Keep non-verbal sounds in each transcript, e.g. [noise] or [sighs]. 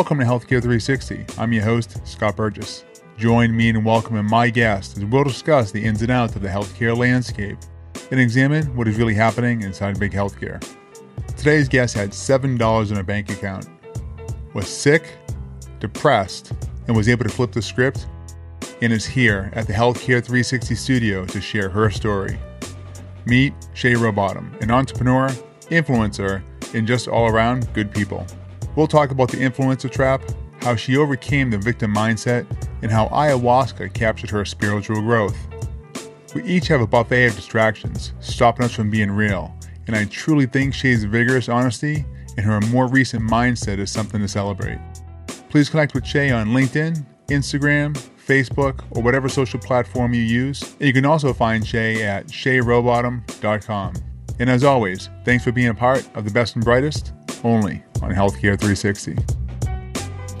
Welcome to Healthcare 360. I'm your host, Scott Burgess. Join me in welcoming my guest as we'll discuss the ins and outs of the healthcare landscape and examine what is really happening inside big healthcare. Today's guest had $7 in her bank account, was sick, depressed, and was able to flip the script, and is here at the Healthcare 360 studio to share her story. Meet Shay Rowbottom, an entrepreneur, influencer, and just all around good people. We'll talk about the influencer trap, how she overcame the victim mindset, and how ayahuasca captured her spiritual growth. We each have a buffet of distractions, stopping us from being real, and I truly think Shay's vigorous honesty and her more recent mindset is something to celebrate. Please connect with Shay on LinkedIn, Instagram, Facebook, or whatever social platform you use. And you can also find Shay at shayrowbottom.com. And as always, thanks for being a part of the best and brightest only on Healthcare 360.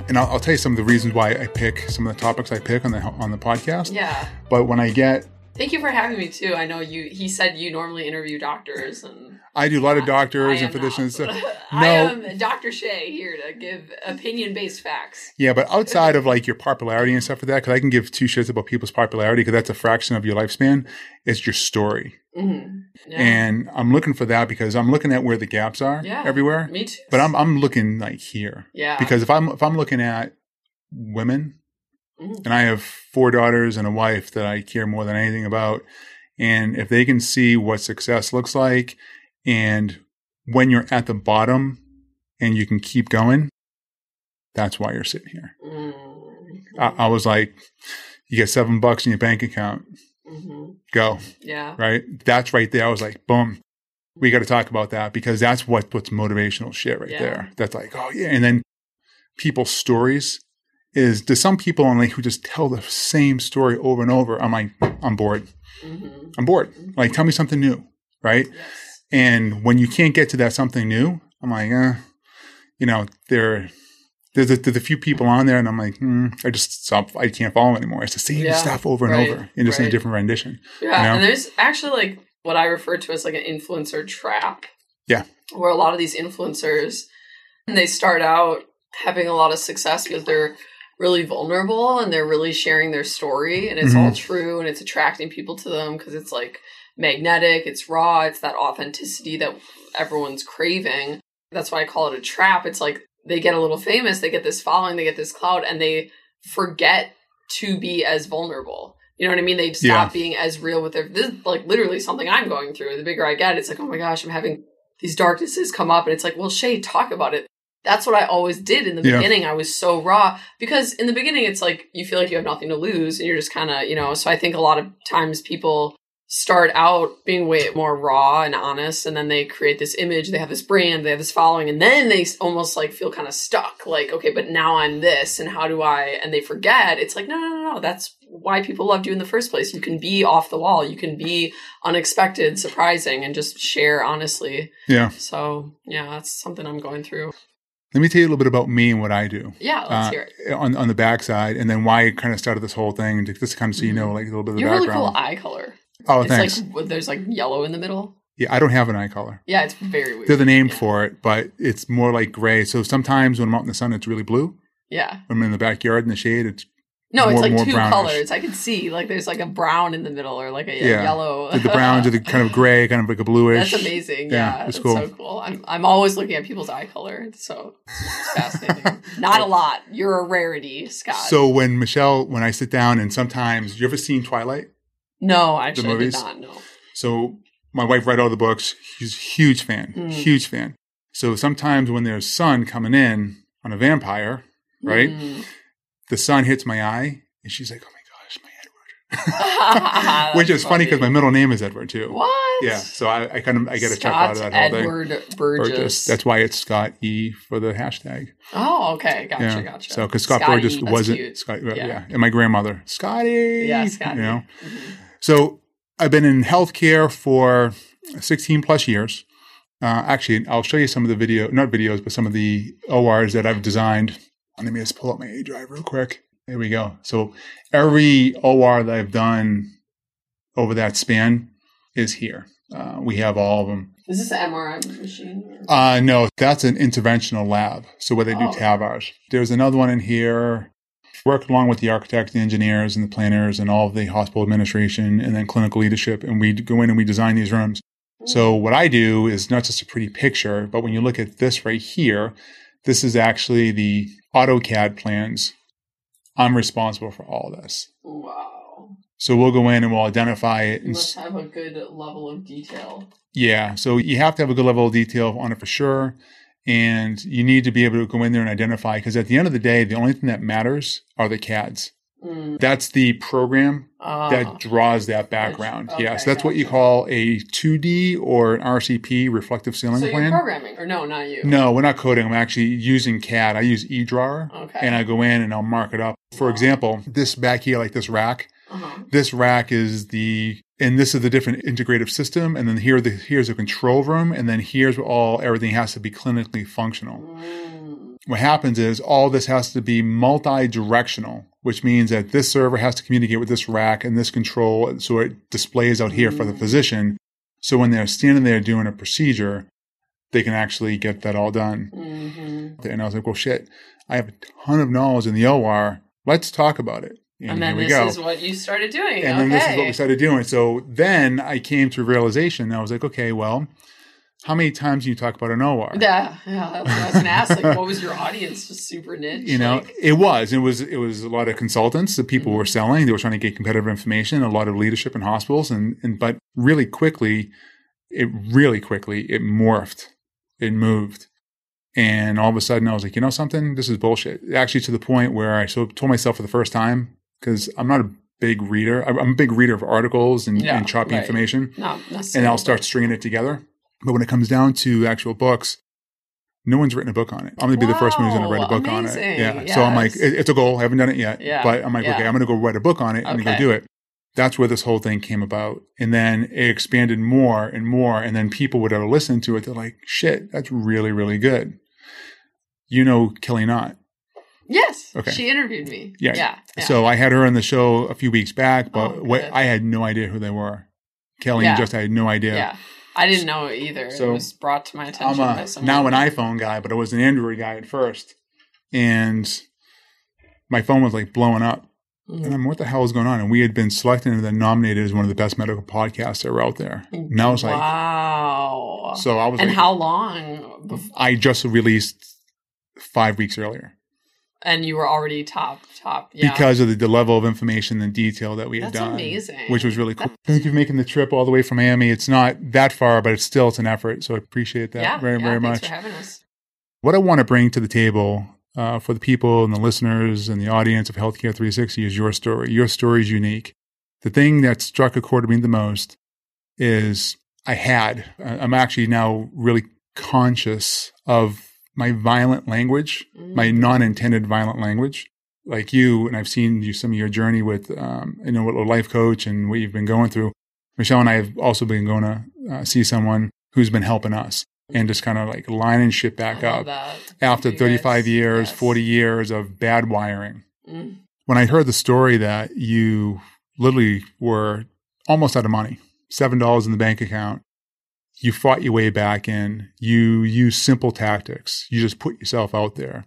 And I'll, I'll tell you some of the reasons why I pick some of the topics I pick on the on the podcast. Yeah. But when I get Thank you for having me too. I know you. He said you normally interview doctors, and I do a lot of doctors and physicians. not. so- [laughs] [laughs] I am Dr. Shay here to give opinion-based facts. yeah, but outside of like your popularity and stuff like that, because I can give two shits about people's popularity because that's a fraction of your lifespan. It's your story, Mm-hmm. Yeah. and I'm looking for that because I'm looking at where the gaps are Yeah. everywhere. me too. But I'm I'm looking like here yeah because if I'm if I'm looking at women, Mhm. and I have four daughters and a wife that I care more than anything about, and if they can see what success looks like, and when you're at the bottom and you can keep going, that's why you're sitting here. Mm. I, I was like, you get seven bucks in your bank account, Mhm. go Yeah. right. That's right there. I was like, boom. We got to talk about that because that's what puts motivational shit right Yeah. there. That's like, oh yeah. And then people's stories is there's some people only who just tell the same story over and over. I'm like, I'm bored. Mhm. I'm bored. Like, tell me something new, right? Yes. And when you can't get to that something new, I'm like, eh, you know, there, there's a, there's a few people on there, and I'm like, hmm, I just stop. I can't follow anymore. It's the same Yeah, stuff over and right, over, and just in a different rendition. Yeah, You know? and there's actually like what I refer to as like an influencer trap. Yeah. Where a lot of these influencers they start out having a lot of success because they're really vulnerable and they're really sharing their story and it's Mm-hmm. all true and it's attracting people to them because it's like magnetic, it's raw, it's that authenticity that everyone's craving. That's why I call it a trap. It's like they get a little famous, they get this following, they get this cloud and they forget to be as vulnerable. You know what I mean? They stop Yeah. being as real with their this is like literally something I'm going through. The bigger I get, it's like, oh my gosh, I'm having these darknesses come up and it's like, well, Shay, talk about it. That's what I always did in the Yeah. beginning. I was so raw because in the beginning it's like you feel like you have nothing to lose and you're just kind of, you know, so I think a lot of times people start out being way more raw and honest and then they create this image they have this brand they have this following and then they almost like feel kind of stuck like okay but now i'm this and how do i and they forget it's like no no no no that's why people loved you in the first place you can be off the wall you can be unexpected surprising and just share honestly Yeah. so yeah that's something i'm going through Let me tell you a little bit about me and what I do. yeah let's uh, hear it on on the backside, and then why I kind of started this whole thing, just kind of so you know, like a little bit of the you have really cool background. eye color oh, it's thanks. like there's like yellow in the middle yeah, I don't have an eye color. yeah it's very weird They're the name yeah. for it, but it's more like gray. So sometimes when I'm out in the sun, it's really blue. yeah When I'm in the backyard in the shade, it's No, More- it's like two brownish. colors. I can see like there's like a brown in the middle or like a, Yeah. yellow. the, the browns are the kind of gray, kind of like a bluish. That's amazing. Yeah, Yeah, it's that's cool. so cool. I'm I'm always looking at people's eye color. So it's fascinating. Not a [laughs] lot. You're a rarity, Scott. So when Michelle, when I sit down, and sometimes you ever seen Twilight? no, actually, I did movies? not No. So my wife read all the books. She's a huge fan, Mm. huge fan. So sometimes when there's sun coming in on a vampire, right? Mm. The sun hits my eye, and she's like, "Oh my gosh, my Edward," [laughs] which is [laughs] funny because my middle name is Edward too. what? Yeah, so I, I kind of I get a chuckle out of that whole thing. Edward Burgess. Burgess. That's why it's Scott E for the hashtag. oh, okay, gotcha, yeah. gotcha. So because Scott Scotty, Burgess wasn't cute. Scott, yeah. Yeah. and my grandmother Scotty. Yeah, Scotty. You know, Mhm. so I've been in healthcare for 16 plus years. Uh, actually, I'll show you some of the video, not videos, but some of the ORs that I've designed. Let me just pull up my A drive real quick. There we go. So every OR that I've done over that span, is here. Uh, we have all of them. Is this an MRI machine? Uh, no, that's an interventional lab. So where they do Oh. TAVRs. There's another one in here. Work along with the architects, the engineers, and the planners, and all of the hospital administration, and then clinical leadership. And we go in and we design these rooms. So what I do is not just a pretty picture, but when you look at this right here, this is actually the AutoCAD plans. I'm responsible for all this. Wow. So we'll go in and we'll identify it. You And must have a good level of detail. yeah, so you have to have a good level of detail on it for sure. And you need to be able to go in there and identify because at the end of the day, the only thing that matters are the CADs. Mm. That's the program Uh, that draws that background. okay, yeah, so that's what you call a 2D or an RCP reflective ceiling so plan. programming, or no, not you. No, we're not coding. I'm actually using CAD. I use eDrawer Okay. and I go in and I'll mark it up. For example, this back here, like this rack, uh-huh. this rack is the, and this is the different integrative system. And then here, the, here's a control room. And then here's where all, everything has to be clinically functional. Mm. What happens is all this has to be multi-directional, which means that this server has to communicate with this rack and this control. So it displays out here for the Mm. physician. So when they're standing there doing a procedure, they can actually get that all done. hmm And I was like, well, shit, I have a ton of knowledge in the OR. Let's talk about it. And, And then this go. is what you started doing. and okay. then this is what we started doing. So then I came to realization. I was like, okay, well, how many times do you talk about an OR? Yeah, yeah. I was gonna ask. Like, what was your audience? Just super niche. you know, like- it was. It was. It was a lot of consultants that people were mm-hmm. selling. They were trying to get competitive information. A lot of leadership in hospitals, and and but really quickly, it really quickly it morphed. It moved. And all of a sudden, I was like, you know something? This is bullshit. Actually, to the point where I so told myself for the first time, because I'm not a big reader. I'm I'm a big reader of articles and, Yeah, and choppy right. information, not and. I'll start stringing it together. But when it comes down to actual books, no one's written a book on it. I'm going to be the first one who's going to write a Wow, book on it. amazing. Yeah. So I'm like, it- it's a goal. I haven't done it yet. Yeah, But I'm like, yeah. okay, I'm going to go write a book on it and go do it. That's where this whole thing came about. And then it expanded more and more. And then people would ever listen to it. They're like, shit, that's really, really good. You know, Kelley Knott. Yes. Okay. She interviewed me. Yeah. Yeah. yeah. So I had her on the show a few weeks back, but Oh, what. I had no idea who they were. Kelley and just I had no idea. I didn't know it either. So, it was brought to my attention. I'm a, now an iPhone guy, but I was an Android guy at first. And my phone was like blowing up. Mhm. And I'm, what the hell is going on? And we had been selected and then nominated as one of the best medical podcasts that were out there. And I was like, wow. so I was and like, how long? Before, I just released five weeks earlier and you were already top, top. Yeah. because of the, the level of information and detail that we had That's done. amazing. Which was really cool. Thank you for making the trip all the way from Miami. It's not that far, but it's still it's an effort. So I appreciate that yeah, very, yeah, very thanks much. for having us. what I want to bring to the table uh, for the people and the listeners and the audience of Healthcare 360 is your story. Your story is unique. The thing that struck a chord with me the most is I had, I'm actually now really conscious of my violent language, my Mm. non intended violent language. Like you, and I've seen you some of your journey with, um, you know, with a life coach and what you've been going through. Michelle and I have also been going to uh, see someone who's been helping us and just kind of like lining shit back up that. after 35 guys- years, yes. 40 years of bad wiring. Mm. When I heard the story that you literally were almost out of money, $7 in the bank account, you fought your way back in, you used simple tactics, you just put yourself out there.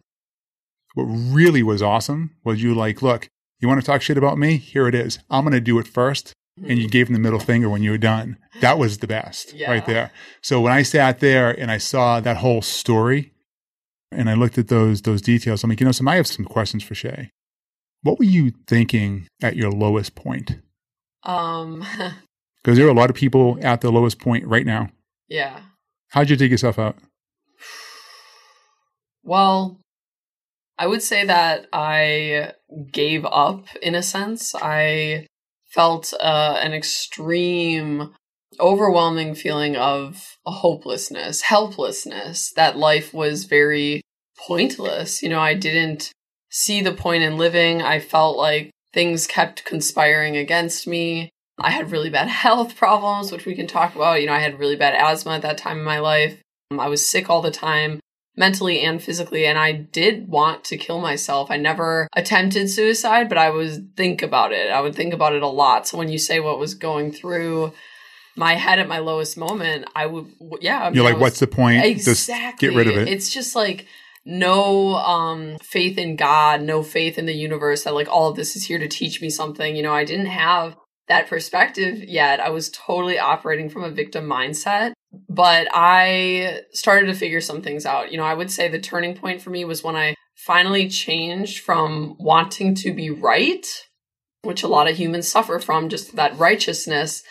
What really was awesome was you like, look, you want to talk shit about me? Here it is. I'm going to do it first. And you gave him the middle finger when you were done. That was the best [laughs] Yeah. right there. So when I sat there and I saw that whole story and I looked at those those details, I'm like, you know, so I have some questions for Shay. What were you thinking at your lowest point? Um, [laughs] Because there are a lot of people at the lowest point right now. Yeah. How'd you take yourself out? [sighs] Well, I would say that I gave up in a sense. I felt uh, an extreme, overwhelming feeling of hopelessness, helplessness, that life was very pointless. You know, I didn't see the point in living. I felt like things kept conspiring against me. I had really bad [laughs] health problems, which we can talk about. You know, I had really bad asthma at that time in my life. Um, I was sick all the time mentally and physically and I did want to kill myself. I never attempted suicide, but I would think about it. I would think about it a lot. So when you say what was going through my head at my lowest moment, I would, yeah. I mean, You're like, was- what's the point? Exactly. Just get rid of it. It's just like no um faith in God, no faith in the universe that like all of this is here to teach me something. You know, I didn't have that perspective yet. I was totally operating from a victim mindset, but I started to figure some things out. You know, I would say the turning point for me was when I finally changed from wanting to be right, which a lot of humans suffer from, just that righteousness,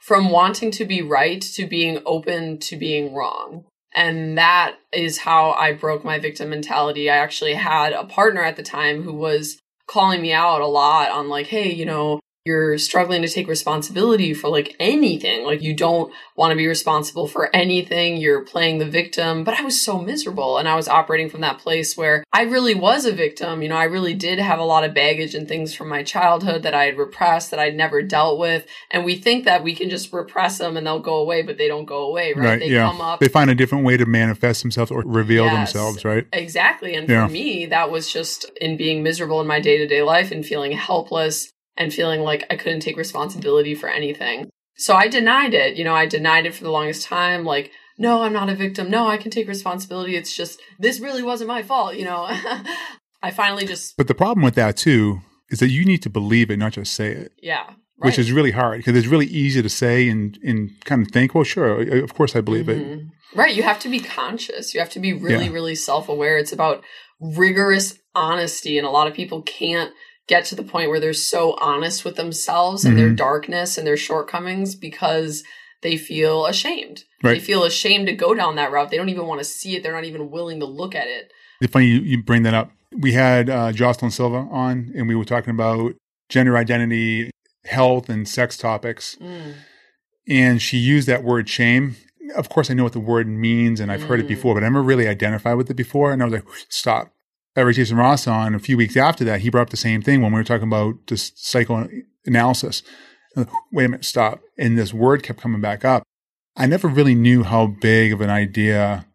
from wanting to be right to being open to being wrong. And that is how I broke my victim mentality. I actually had a partner at the time who was calling me out a lot on, like, hey, you know, you're struggling to take responsibility for like anything. Like, you don't want to be responsible for anything. You're playing the victim. But I was so miserable. And I was operating from that place where I really was a victim. You know, I really did have a lot of baggage and things from my childhood that I had repressed, that I'd never dealt with. And we think that we can just repress them and they'll go away, but they don't go away, right? Right, they yeah. come up. They find a different way to manifest themselves or reveal Yes. themselves, right? Exactly. And Yeah. for me, that was just in being miserable in my day to day life and feeling helpless and feeling like I couldn't take responsibility for anything. So I denied it. You know, I denied it for the longest time. Like, no, I'm not a victim. No, I can take responsibility. It's just, this really wasn't my fault. You know, [laughs] I finally just, But the problem with that too is that you need to believe it, not just say it, yeah. which is really hard because it's really easy to say and, and kind of think, well, sure, of course I believe it. Mhm. Right. You have to be conscious. You have to be really, Yeah. really self aware. It's about rigorous honesty. And a lot of people can't get to the point where they're so honest with themselves and their Mhm. darkness and their shortcomings because they feel ashamed. They feel ashamed to go down that route. They don't even want to see it. They're not even willing to look at it. It's funny you, you bring that up. We had uh, Jocelyn Silva on, and we were talking about gender identity, health, and sex topics. Mm. And she used that word shame. Of course, I know what the word means, and I've heard it Mm. before, but I never really identified with it before. And I was like, stop. Had Jason Ross on a few weeks after that. He brought up the same thing when we were talking about just psychoanalysis. Wait a minute, stop. And this word kept coming back up. I never really knew how big of an idea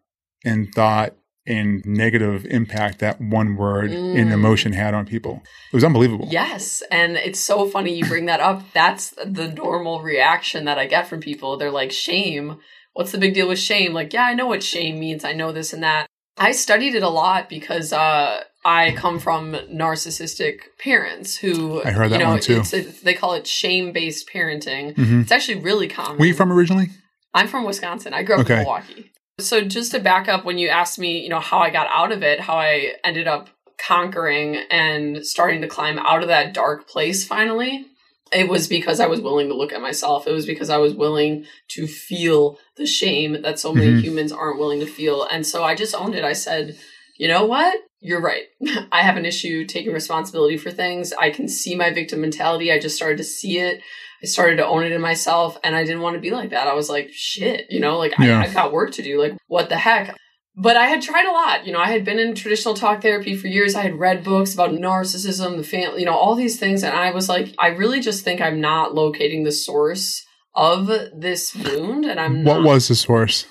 and thought and negative impact that one word and Mm. emotion had on people. It was unbelievable. Yes. And it's so funny you bring that up. That's the normal reaction that I get from people. They're like, shame. What's the big deal with shame? Like, yeah, I know what shame means. I know this and that. I studied it a lot because uh, I come from narcissistic parents who I heard that you know, one too. It's, they call it shame based parenting. hmm It's actually really common. Where you from originally? I'm from Wisconsin. I grew up Okay. in Milwaukee. So just to back up, when you asked me, you know, how I got out of it, how I ended up conquering and starting to climb out of that dark place finally, it was because I was willing to look at myself. It was because I was willing to feel the shame that so many Mhm. humans aren't willing to feel. And so I just owned it. I said, you know what? You're right. [laughs] I have an issue taking responsibility for things. I can see my victim mentality. I just started to see it. I started to own it in myself and I didn't want to be like that. I was like, shit, you know, like Yeah. I, I've got work to do. Like, what the heck? But I had tried a lot. You know, I had been in traditional talk therapy for years. I had read books about narcissism, the family, you know, all these things. And I was like, I really just think I'm not locating the source of this wound. And I'm What not was the source?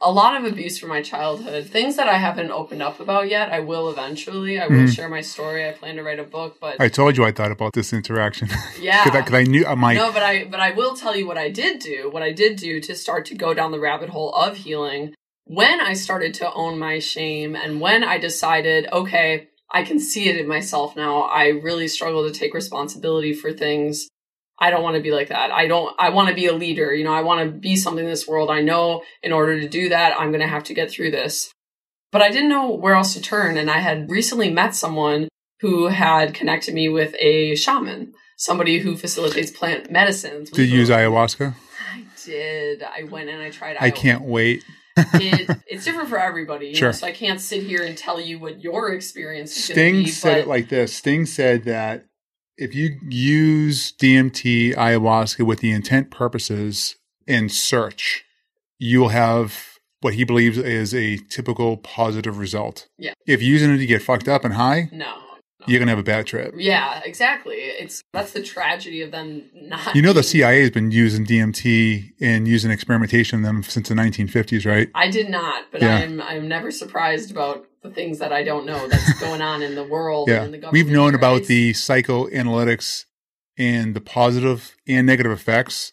a lot of abuse from my childhood. Things that I haven't opened up about yet. I will eventually. I will Mhm. share my story. I plan to write a book, but I told you I thought about this interaction [laughs] yeah. because I, knew I might. No, but I but I will tell you what I did do. What I did do to start to go down the rabbit hole of healing when I started to own my shame and when I decided, okay, I can see it in myself now. I really struggle to take responsibility for things. I don't want to be like that. I don't I want to be a leader. You know, I want to be something in this world. I know in order to do that, I'm going to have to get through this. But I didn't know where else to turn and I had recently met someone who had connected me with a shaman, somebody who facilitates plant medicines. Did you use ayahuasca? I did. I went and I tried. I can't wait. It, it's different for everybody, you know, so I can't sit here and tell you what your experience is Sting be. said it like this. Sting said that if you use DMT ayahuasca with the intent purposes in search, you will have what he believes is a typical positive result. Yeah. If using it to get fucked up and high, no. You're gonna have a bad trip. yeah, exactly. It's that's the tragedy of them not. You know the CIA has been using DMT and using experimentation on them since the 1950s, right? I did not, but Yeah. I'm I'm never surprised about the things that I don't know that's [laughs] going on in the world. Yeah, the government. we've known about the psychoanalytics and the positive and negative effects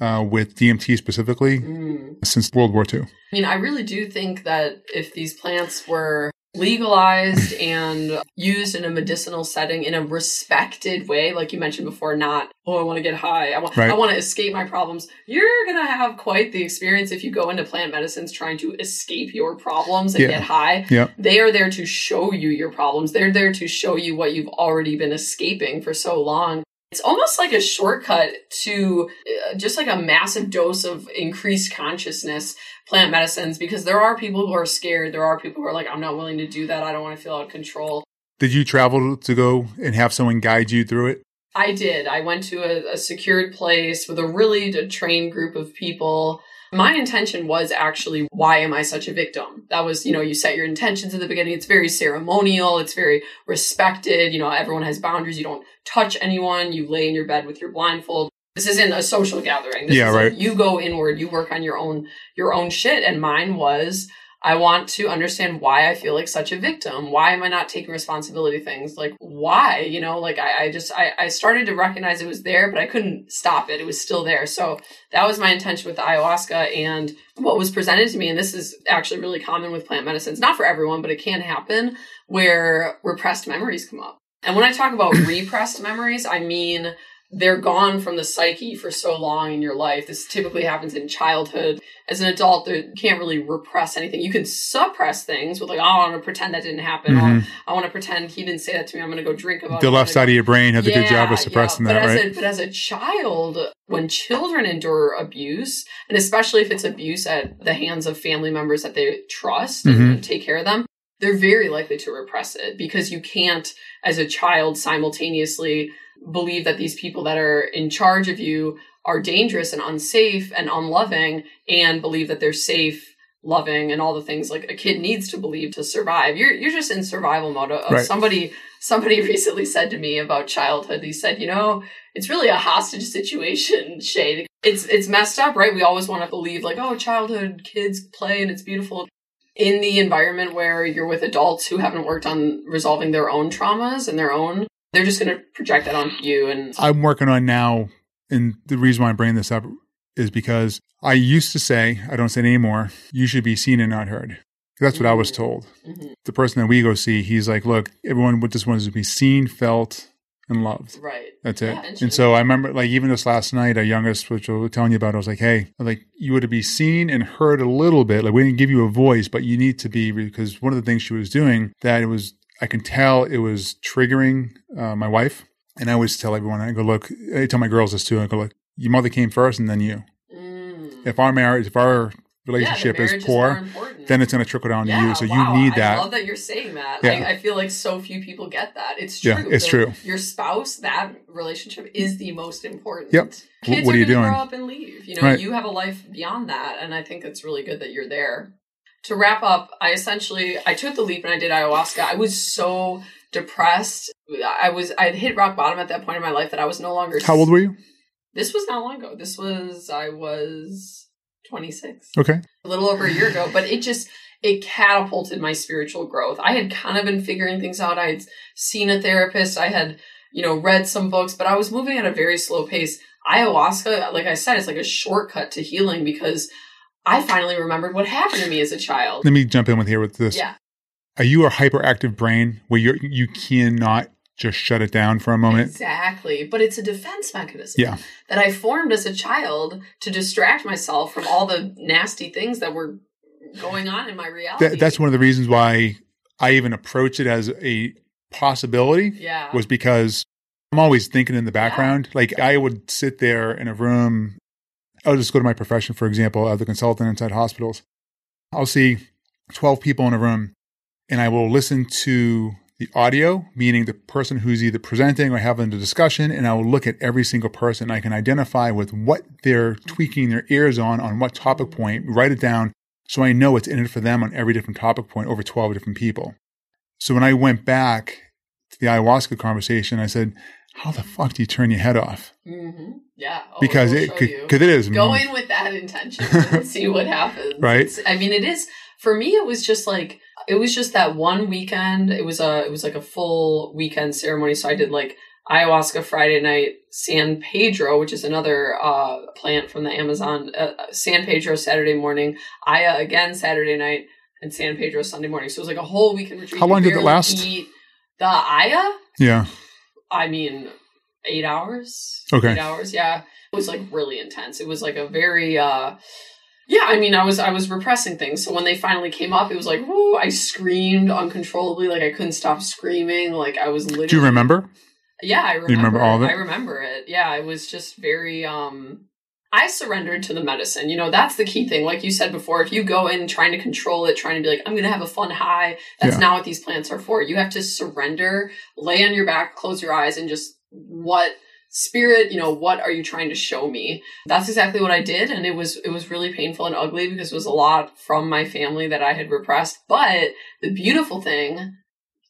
uh, with DMT specifically Mm. since World War II. I mean, I really do think that if these plants were legalized and used in a medicinal setting in a respected way, like you mentioned before, not, oh, I want to get high. I want, Right. I want to escape my problems. You're going to have quite the experience if you go into plant medicines trying to escape your problems and Yeah. get high. Yeah. They are there to show you your problems. They're there to show you what you've already been escaping for so long. It's almost like a shortcut to uh, just like a massive dose of increased consciousness plant medicines because there are people who are scared. There are people who are like, I'm not willing to do that. I don't want to feel out of control. Did you travel to go and have someone guide you through it? I did. I went to a, a secured place with a really trained group of people. My intention was actually, why am I such a victim? That was, you know, you set your intentions at the beginning. It's very ceremonial. It's very respected. You know, everyone has boundaries. You don't touch anyone. You lay in your bed with your blindfold. This isn't a social gathering. This Yeah, right. you go inward. You work on your own, your own shit. And mine was, I want to understand why I feel like such a victim. Why am I not taking responsibility things? Like why? You know, like I, I just I, I started to recognize it was there, but I couldn't stop it. It was still there. So that was my intention with the ayahuasca and what was presented to me, and this is actually really common with plant medicines, not for everyone, but it can happen where repressed memories come up. And when I talk about [laughs] repressed memories, I mean they're gone from the psyche for so long in your life. This typically happens in childhood. As an adult, you can't really repress anything. You can suppress things with like, oh, I want to pretend that didn't happen. Mhm. I want to pretend he didn't say that to me. I'm going to go drink about The it. left side of your brain had a good job of suppressing yeah. that, right? A, but as a child, when children endure abuse, and especially if it's abuse at the hands of family members that they trust Mhm. and take care of them, they're very likely to repress it because you can't, as a child, simultaneously believe that these people that are in charge of you are dangerous and unsafe and unloving and believe that they're safe loving and all the things like a kid needs to believe to survive. You're you're just in survival mode. Of Right. somebody somebody [laughs] recently said to me about childhood he said you know it's really a hostage situation Shay it's it's messed up right? We always want to believe like oh childhood kids play and it's beautiful. In the environment where you're with adults who haven't worked on resolving their own traumas and their own they're just going to project that onto you and I'm working on now, and the reason why I'm bringing this up is because I used to say, I don't say it anymore, you should be seen and not heard. That's what I was Mm. told. Mhm. The person that we go see, he's like, look, everyone just wants to be seen, felt, and loved. right That's it. Yeah, and so I remember, like, even this last night, our youngest, which I was telling you about, I was like, hey, like, you were to be seen and heard a little bit. Like, we didn't give you a voice, but you need to be, because one of the things she was doing that it was, I can tell it was triggering uh, my wife. And I always tell everyone, I go, look, I tell my girls this too. I go, look, your mother came first and then you. Mm. If our marriage, if our relationship marriage is poor, important. then it's going to trickle down to you. So wow, you need that. I love that you're saying that. Yeah. I, I feel like so few people get that. It's true. Yeah, it's The- true. Your spouse, that relationship is the most important. Yep. Kids what are you gonna doing? grow up and leave. You know, Right. you have a life beyond that, and I think it's really good that you're there. To wrap up, I essentially I took the leap and I did ayahuasca. I was so depressed. I was I had hit rock bottom at that point in my life that I was no longer. How old were you? This was not long ago. This was I was 26 Okay. a little over a year ago, but it just it catapulted my spiritual growth. I had kind of been figuring things out. I had seen a therapist. I had, you know, read some books, but I was moving at a very slow pace. Ayahuasca, like I said, it's like a shortcut to healing because I finally remembered what happened to me as a child. Let me jump in with here with this. Yeah, Are you a hyperactive brain where you you cannot just shut it down for a moment? exactly. But it's a defense mechanism Yeah. that I formed as a child to distract myself from all the nasty things that were going on in my reality. That, that's one of the reasons why I even approach it as a possibility yeah. was because I'm always thinking in the background. Like I would sit there in a room. I'll just go to my profession, for example, uh, as a consultant inside hospitals. I'll see 12 people in a room and I will listen to the audio, meaning the person who's either presenting or having the discussion, and I will look at every single person. I can identify with what they're tweaking their ears on, on what topic point, write it down so I know it's in it for them on every different topic point over 12 different people. So when I went back to the ayahuasca conversation, I said, how the fuck do you turn your head off? hmm Yeah. Oh, Because it'll cause, you. 'cause it is. Go in with that intention [laughs] and see what happens. Right. It's- I mean, it is for me. It was just like it was just that one weekend. It was a it was like a full weekend ceremony. So I did like ayahuasca Friday night, San Pedro, which is another uh, plant from the Amazon, uh, San Pedro Saturday morning, Aya again Saturday night, and San Pedro Sunday morning. So it was like a whole weekend retreat. How long did it last? The Aya, Yeah. I mean, eight hours. Okay. Eight hours, yeah. It was like really intense. It was like a very uh yeah, I mean I was I was repressing things. So when they finally came up, it was like, whoo, I screamed uncontrollably, like I couldn't stop screaming. Like I was literally Do you remember? Yeah, I remember. You remember all of it? I remember it. Yeah, it was just very um I surrendered to the medicine. You know, that's the key thing. Like you said before, if you go in trying to control it, trying to be like, I'm going to have a fun high, that's Yeah. not what these plants are for. You have to surrender, lay on your back, close your eyes, and just what spirit, you know, what are you trying to show me? That's exactly what I did. And it was, it was really painful and ugly because it was a lot from my family that I had repressed. But the beautiful thing,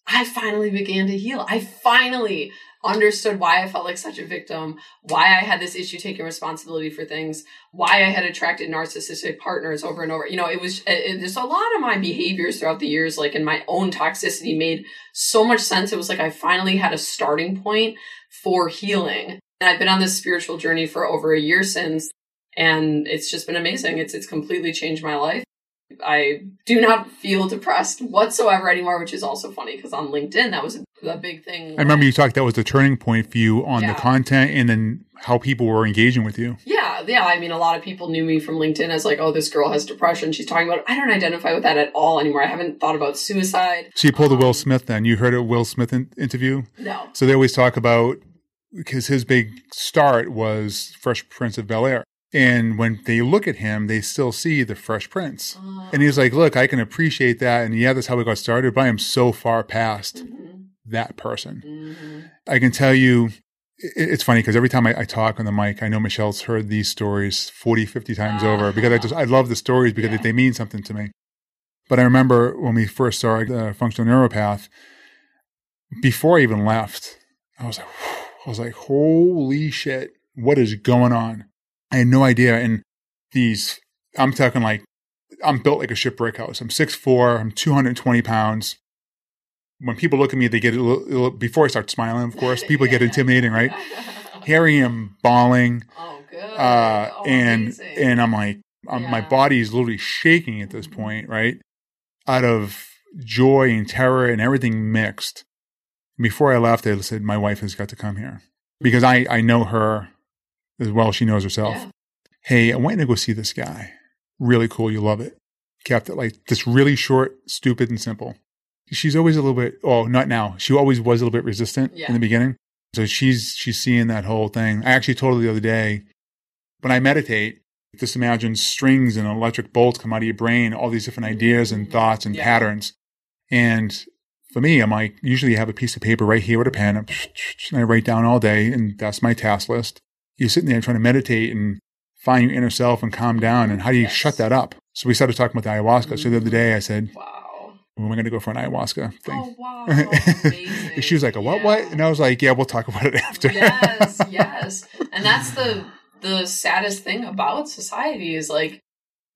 I finally began to heal. I finally understood why I felt like such a victim, why I had this issue taking responsibility for things, why I had attracted narcissistic partners over and over. You know, it was there's a lot of my behaviors throughout the years, like in my own toxicity, made so much sense. It was like I finally had a starting point for healing. And I've been on this spiritual journey for over a year since, and it's just been amazing. It's it's completely changed my life. I do not feel depressed whatsoever anymore, which is also funny because on LinkedIn that was a, a big thing. I remember you talked that was the turning point for you on Yeah. the content and then how people were engaging with you. Yeah, yeah. I mean, a lot of people knew me from LinkedIn as like, oh, this girl has depression. She's talking about. I don't identify with that at all anymore. I haven't thought about suicide. So you pulled a Will Um, Smith then. You heard a Will Smith in- interview? No. So they always talk about because his big start was Fresh Prince of Bel Air. And when they look at him, they still see the Fresh Prince. Uh, And he's like, Look, I can appreciate that. And yeah, that's how we got started, but I am so far past mhm, that person. mhm. I can tell you, it- it's funny because every time I, I talk on the mic, I know Michelle's heard these stories 40, 50 times over because I just, I love the stories because Yeah. they mean something to me. But I remember when we first saw the functional neuropath, before I even left, I was like, [sighs] I was like, holy shit, what is going on? I had no idea. And these, I'm talking like, I'm built like a shipwreck house. I'm 6'4, I'm 220 pounds. When people look at me, they get a little, a little- before I start smiling, of course, people get [laughs] intimidating, right? [laughs] Here I am bawling, Oh, good. uh, Oh, and amazing. and I'm like, um, my Yeah. body is literally shaking at this point, right? Out of joy and terror and everything mixed. Before I left, I said, my wife has got to come here because I I know her as well. as She knows herself. Yeah. Hey, I want you to go see this guy. Really cool. You love it. Kept it like this really short, stupid, and simple. She's always a little bit. Oh, not now. She always was a little bit resistant Yeah. in the beginning. So she's she's seeing that whole thing. I actually told her the other day when I meditate, just imagine strings and electric bolts come out of your brain, all these different ideas and mm-hmm. thoughts and Yeah. patterns. And for me, I'm like, usually I have a piece of paper right here with a pen, and I write down all day, and that's my task list. You're sitting there trying to meditate and find your inner self and calm down. And how do you Yes. shut that up? So we started talking about the ayahuasca. So the other day I said, Wow. when we're going to go for an ayahuasca thing. Oh wow. [laughs] She was like, a what, what? And I was like, yeah, we'll talk about it [laughs] after. yes, yes. And that's the the saddest thing about society is like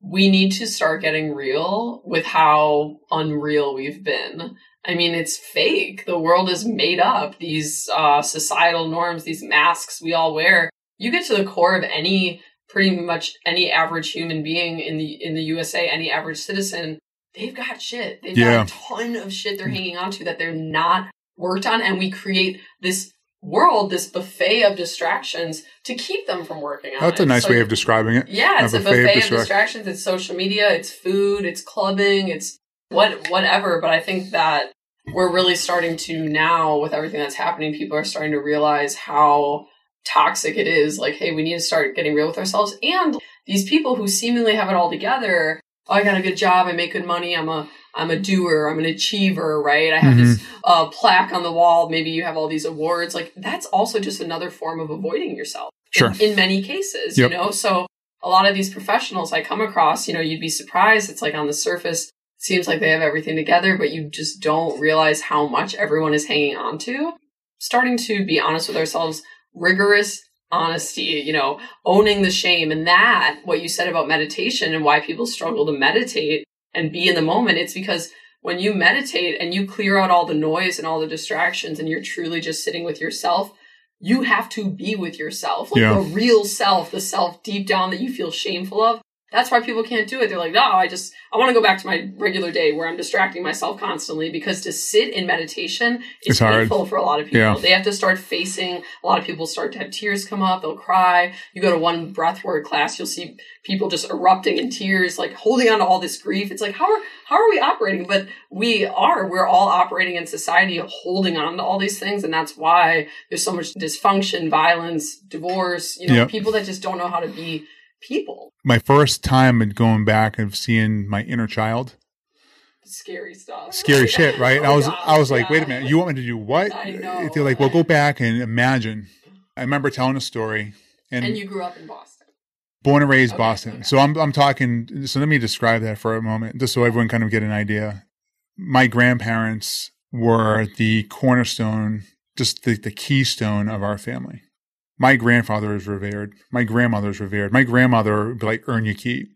we need to start getting real with how unreal we've been. I mean, it's fake. The world is made up. These uh, societal norms, these masks we all wear. You get to the core of any pretty much any average human being in the in the USA, any average citizen, they've got shit. They've Yeah. got a ton of shit they're hanging on to that they're not worked on, and we create this world, this buffet of distractions to keep them from working on That's a nice So- way of describing it. yeah, it's a a buffet of buffet of distract- distractions. It's social media, it's food, it's clubbing, it's what whatever. But I think that we're really starting to now, with everything that's happening, people are starting to realize how toxic it is. Like, hey, we need to start getting real with ourselves. And these people who seemingly have it all together. Oh, I got a good job. I make good money. I'm a I'm a doer. I'm an achiever. Right. I have this uh, plaque on the wall. Maybe you have all these awards. Like that's also just another form of avoiding yourself. in- Sure. In, many cases, Yep. you know. So a lot of these professionals I come across, you know, you'd be surprised. It's like on the surface, it seems like they have everything together, but you just don't realize how much everyone is hanging on to. Starting to be honest with ourselves, rigorous honesty, you know, owning the shame. And that, what you said about meditation and why people struggle to meditate and be in the moment, it's because when you meditate and you clear out all the noise and all the distractions and you're truly just sitting with yourself, you have to be with yourself, like Yeah. the real self, the self deep down that you feel shameful of. That's why people can't do it. They're like, no, I just, I want to go back to my regular day where I'm distracting myself constantly because to sit in meditation is It's hard. painful for a lot of people. Yeah. They have to start facing, a lot of people start to have tears come up, they'll cry. You go to one breathwork class, you'll see people just erupting in tears, like holding on to all this grief. It's like, how are, how are we operating? But we are, we're all operating in society, holding on to all these things. And that's why there's so much dysfunction, violence, divorce, you know, Yep. people that just don't know how to be people. My first time in going back and seeing my inner child, Scary stuff. scary [laughs] shit, right? Oh I was, I was like, yeah. wait a minute, you want me to do what? I know. They're like, well, go back and imagine. I remember telling a story, and, And you grew up in Boston. born and raised Okay, Boston. okay. So I'm, I'm talking. So let me describe that for a moment, just so everyone kind of get an idea. My grandparents were the cornerstone, just the, the keystone of our family. My grandfather is revered. My grandmother is revered. My grandmother would be like, earn your keep.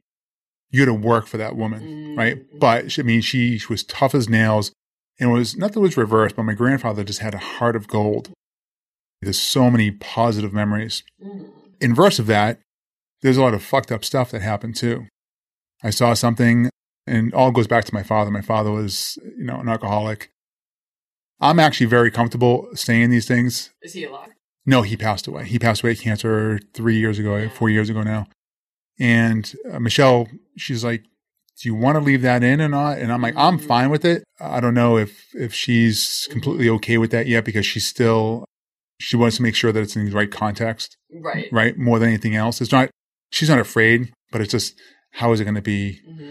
You had to work for that woman, Mm. right? But she- I mean, she, she was tough as nails. And it was nothing was reversed, but my grandfather just had a heart of gold. There's so many positive memories. Mm. Inverse of that, there's a lot of fucked up stuff that happened too. I saw something, and all goes back to my father. My father was, you know, an alcoholic. I'm actually very comfortable saying these things. Is he alive? No, he passed away. He passed away of cancer three years ago, four years ago now. And uh, Michelle, she's like, "Do you want to leave that in or not?" And I'm like, "I'm Mhm. fine with it." I don't know if if she's completely okay with that yet because she's still she wants to make sure that it's in the right context, Right. right? More than anything else, it's not. She's not afraid, but it's just how is it going to be? hmm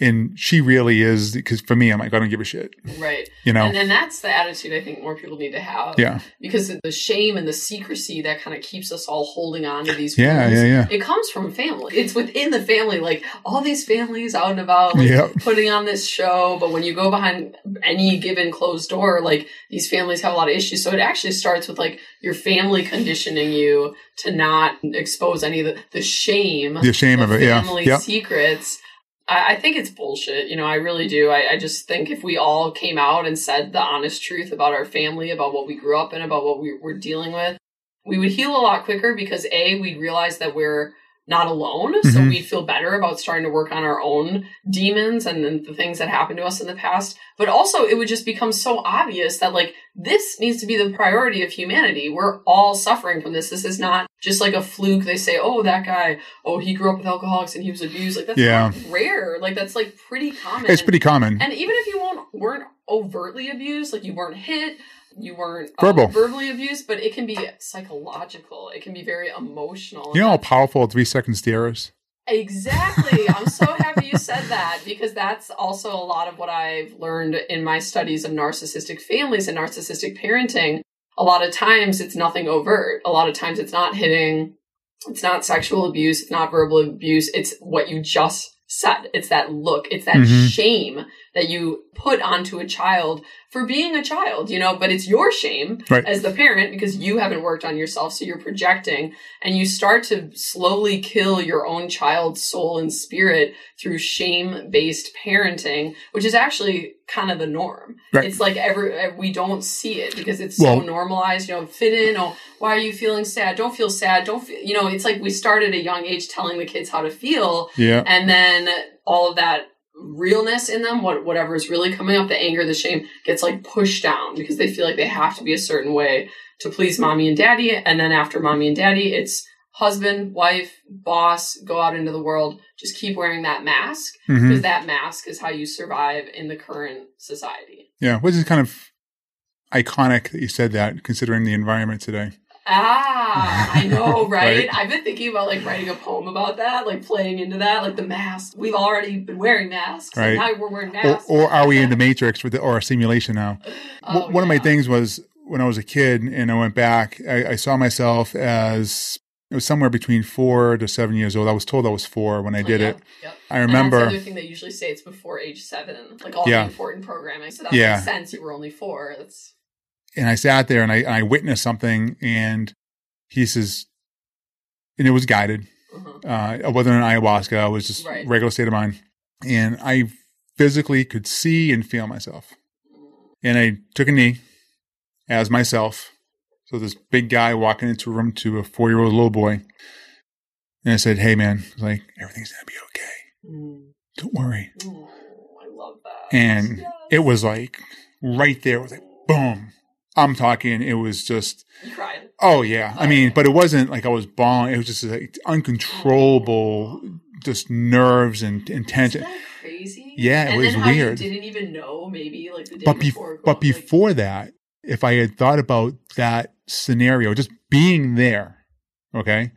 And she really is because for me, I'm like, I don't give a shit, Right. you know? And then that's the attitude I think more people need to have. yeah, Because the shame and the secrecy that kind of keeps us all holding on to these yeah, wounds, yeah, yeah. It comes from family. It's within the family. Like all these families out and about, like Yep. putting on this show. But when you go behind any given closed door, like these families have a lot of issues. So it actually starts with like your family conditioning you to not expose any of the, the shame, The shame of it, yeah, family yep. secrets. I, I think it's bullshit. You know, I really do. I, I just think if we all came out and said the honest truth about our family, about what we grew up in, about what we were dealing with, we would heal a lot quicker because A, we'd realize that we're not alone. So Mhm. we'd feel better about starting to work on our own demons and then the things that happened to us in the past. But also it would just become so obvious that like this needs to be the priority of humanity. We're all suffering from this. This is not just like a fluke. They say, oh, that guy, oh, he grew up with alcoholics and he was abused. Like that's Yeah. rare. Like that's like pretty common. It's pretty common. And even if you won't, weren't overtly abused, like you weren't hit, you weren't uh, Verbal. verbally abused, but it can be psychological. It can be very emotional. You know how powerful three second stare is? Exactly. I'm so happy you said that because that's also a lot of what I've learned in my studies of narcissistic families and narcissistic parenting. A lot of times it's nothing overt. A lot of times it's not hitting, it's not sexual abuse, it's not verbal abuse, it's what you just said. It's that look, it's that Mhm. shame that you put onto a child for being a child, you know, but it's your shame Right. as the parent because you haven't worked on yourself, so you're projecting and you start to slowly kill your own child's soul and spirit through shame based parenting, which is actually kind of the norm. Right. It's like every eh, we don't see it because it's so normalized. You know, fit in. Oh, why are you feeling sad? Don't feel sad. Don't feel. You know, it's like we start at a young age telling the kids how to feel, Yeah. and then all of that realness in them, what whatever is really coming up, the anger, the shame, gets like pushed down because they feel like they have to be a certain way to please mommy and daddy. And then after mommy and daddy, it's husband, wife, boss, go out into the world. Just keep wearing that mask mm-hmm. because that mask is how you survive in the current society. Yeah. Which is kind of iconic that you said that considering the environment today. Ah, I know, [laughs] right? Right. I've been thinking about like writing a poem about that, like playing into that, like the mask. We've already been wearing masks, Right. and now we're wearing Or, masks. or are we in the matrix with the, or a simulation now? [sighs] Oh, One of my things was when I was a kid and I went back, I, I saw myself as it was somewhere between four to seven years old. I was told I was four when I did Yep, it. Yep. I And that's remember. the other thing they usually say it's before age seven, like all Yeah. the important programming. So that Yeah. makes sense. You were only four. That's and I sat there and I, I witnessed something and he says, and it was guided. uh-huh. Uh, it wasn't an ayahuasca. It was just Right. regular state of mind. And I physically could see and feel myself. And I took a knee as myself So this big guy walking into a room to a four year old little boy. And I said, Hey man, like everything's gonna be okay. Mm. Don't worry. Oh, I love that. And Yes. it was like right there, it was like boom. I'm talking, it was just You cried. oh yeah. I mean, but it wasn't like I was bawling, it was just like uncontrollable just nerves and, and tension. Isn't that crazy? Yeah, it and was weird. Didn't even know, maybe like the day but be- before. but like, before that, if I had thought about that scenario, just being there, okay,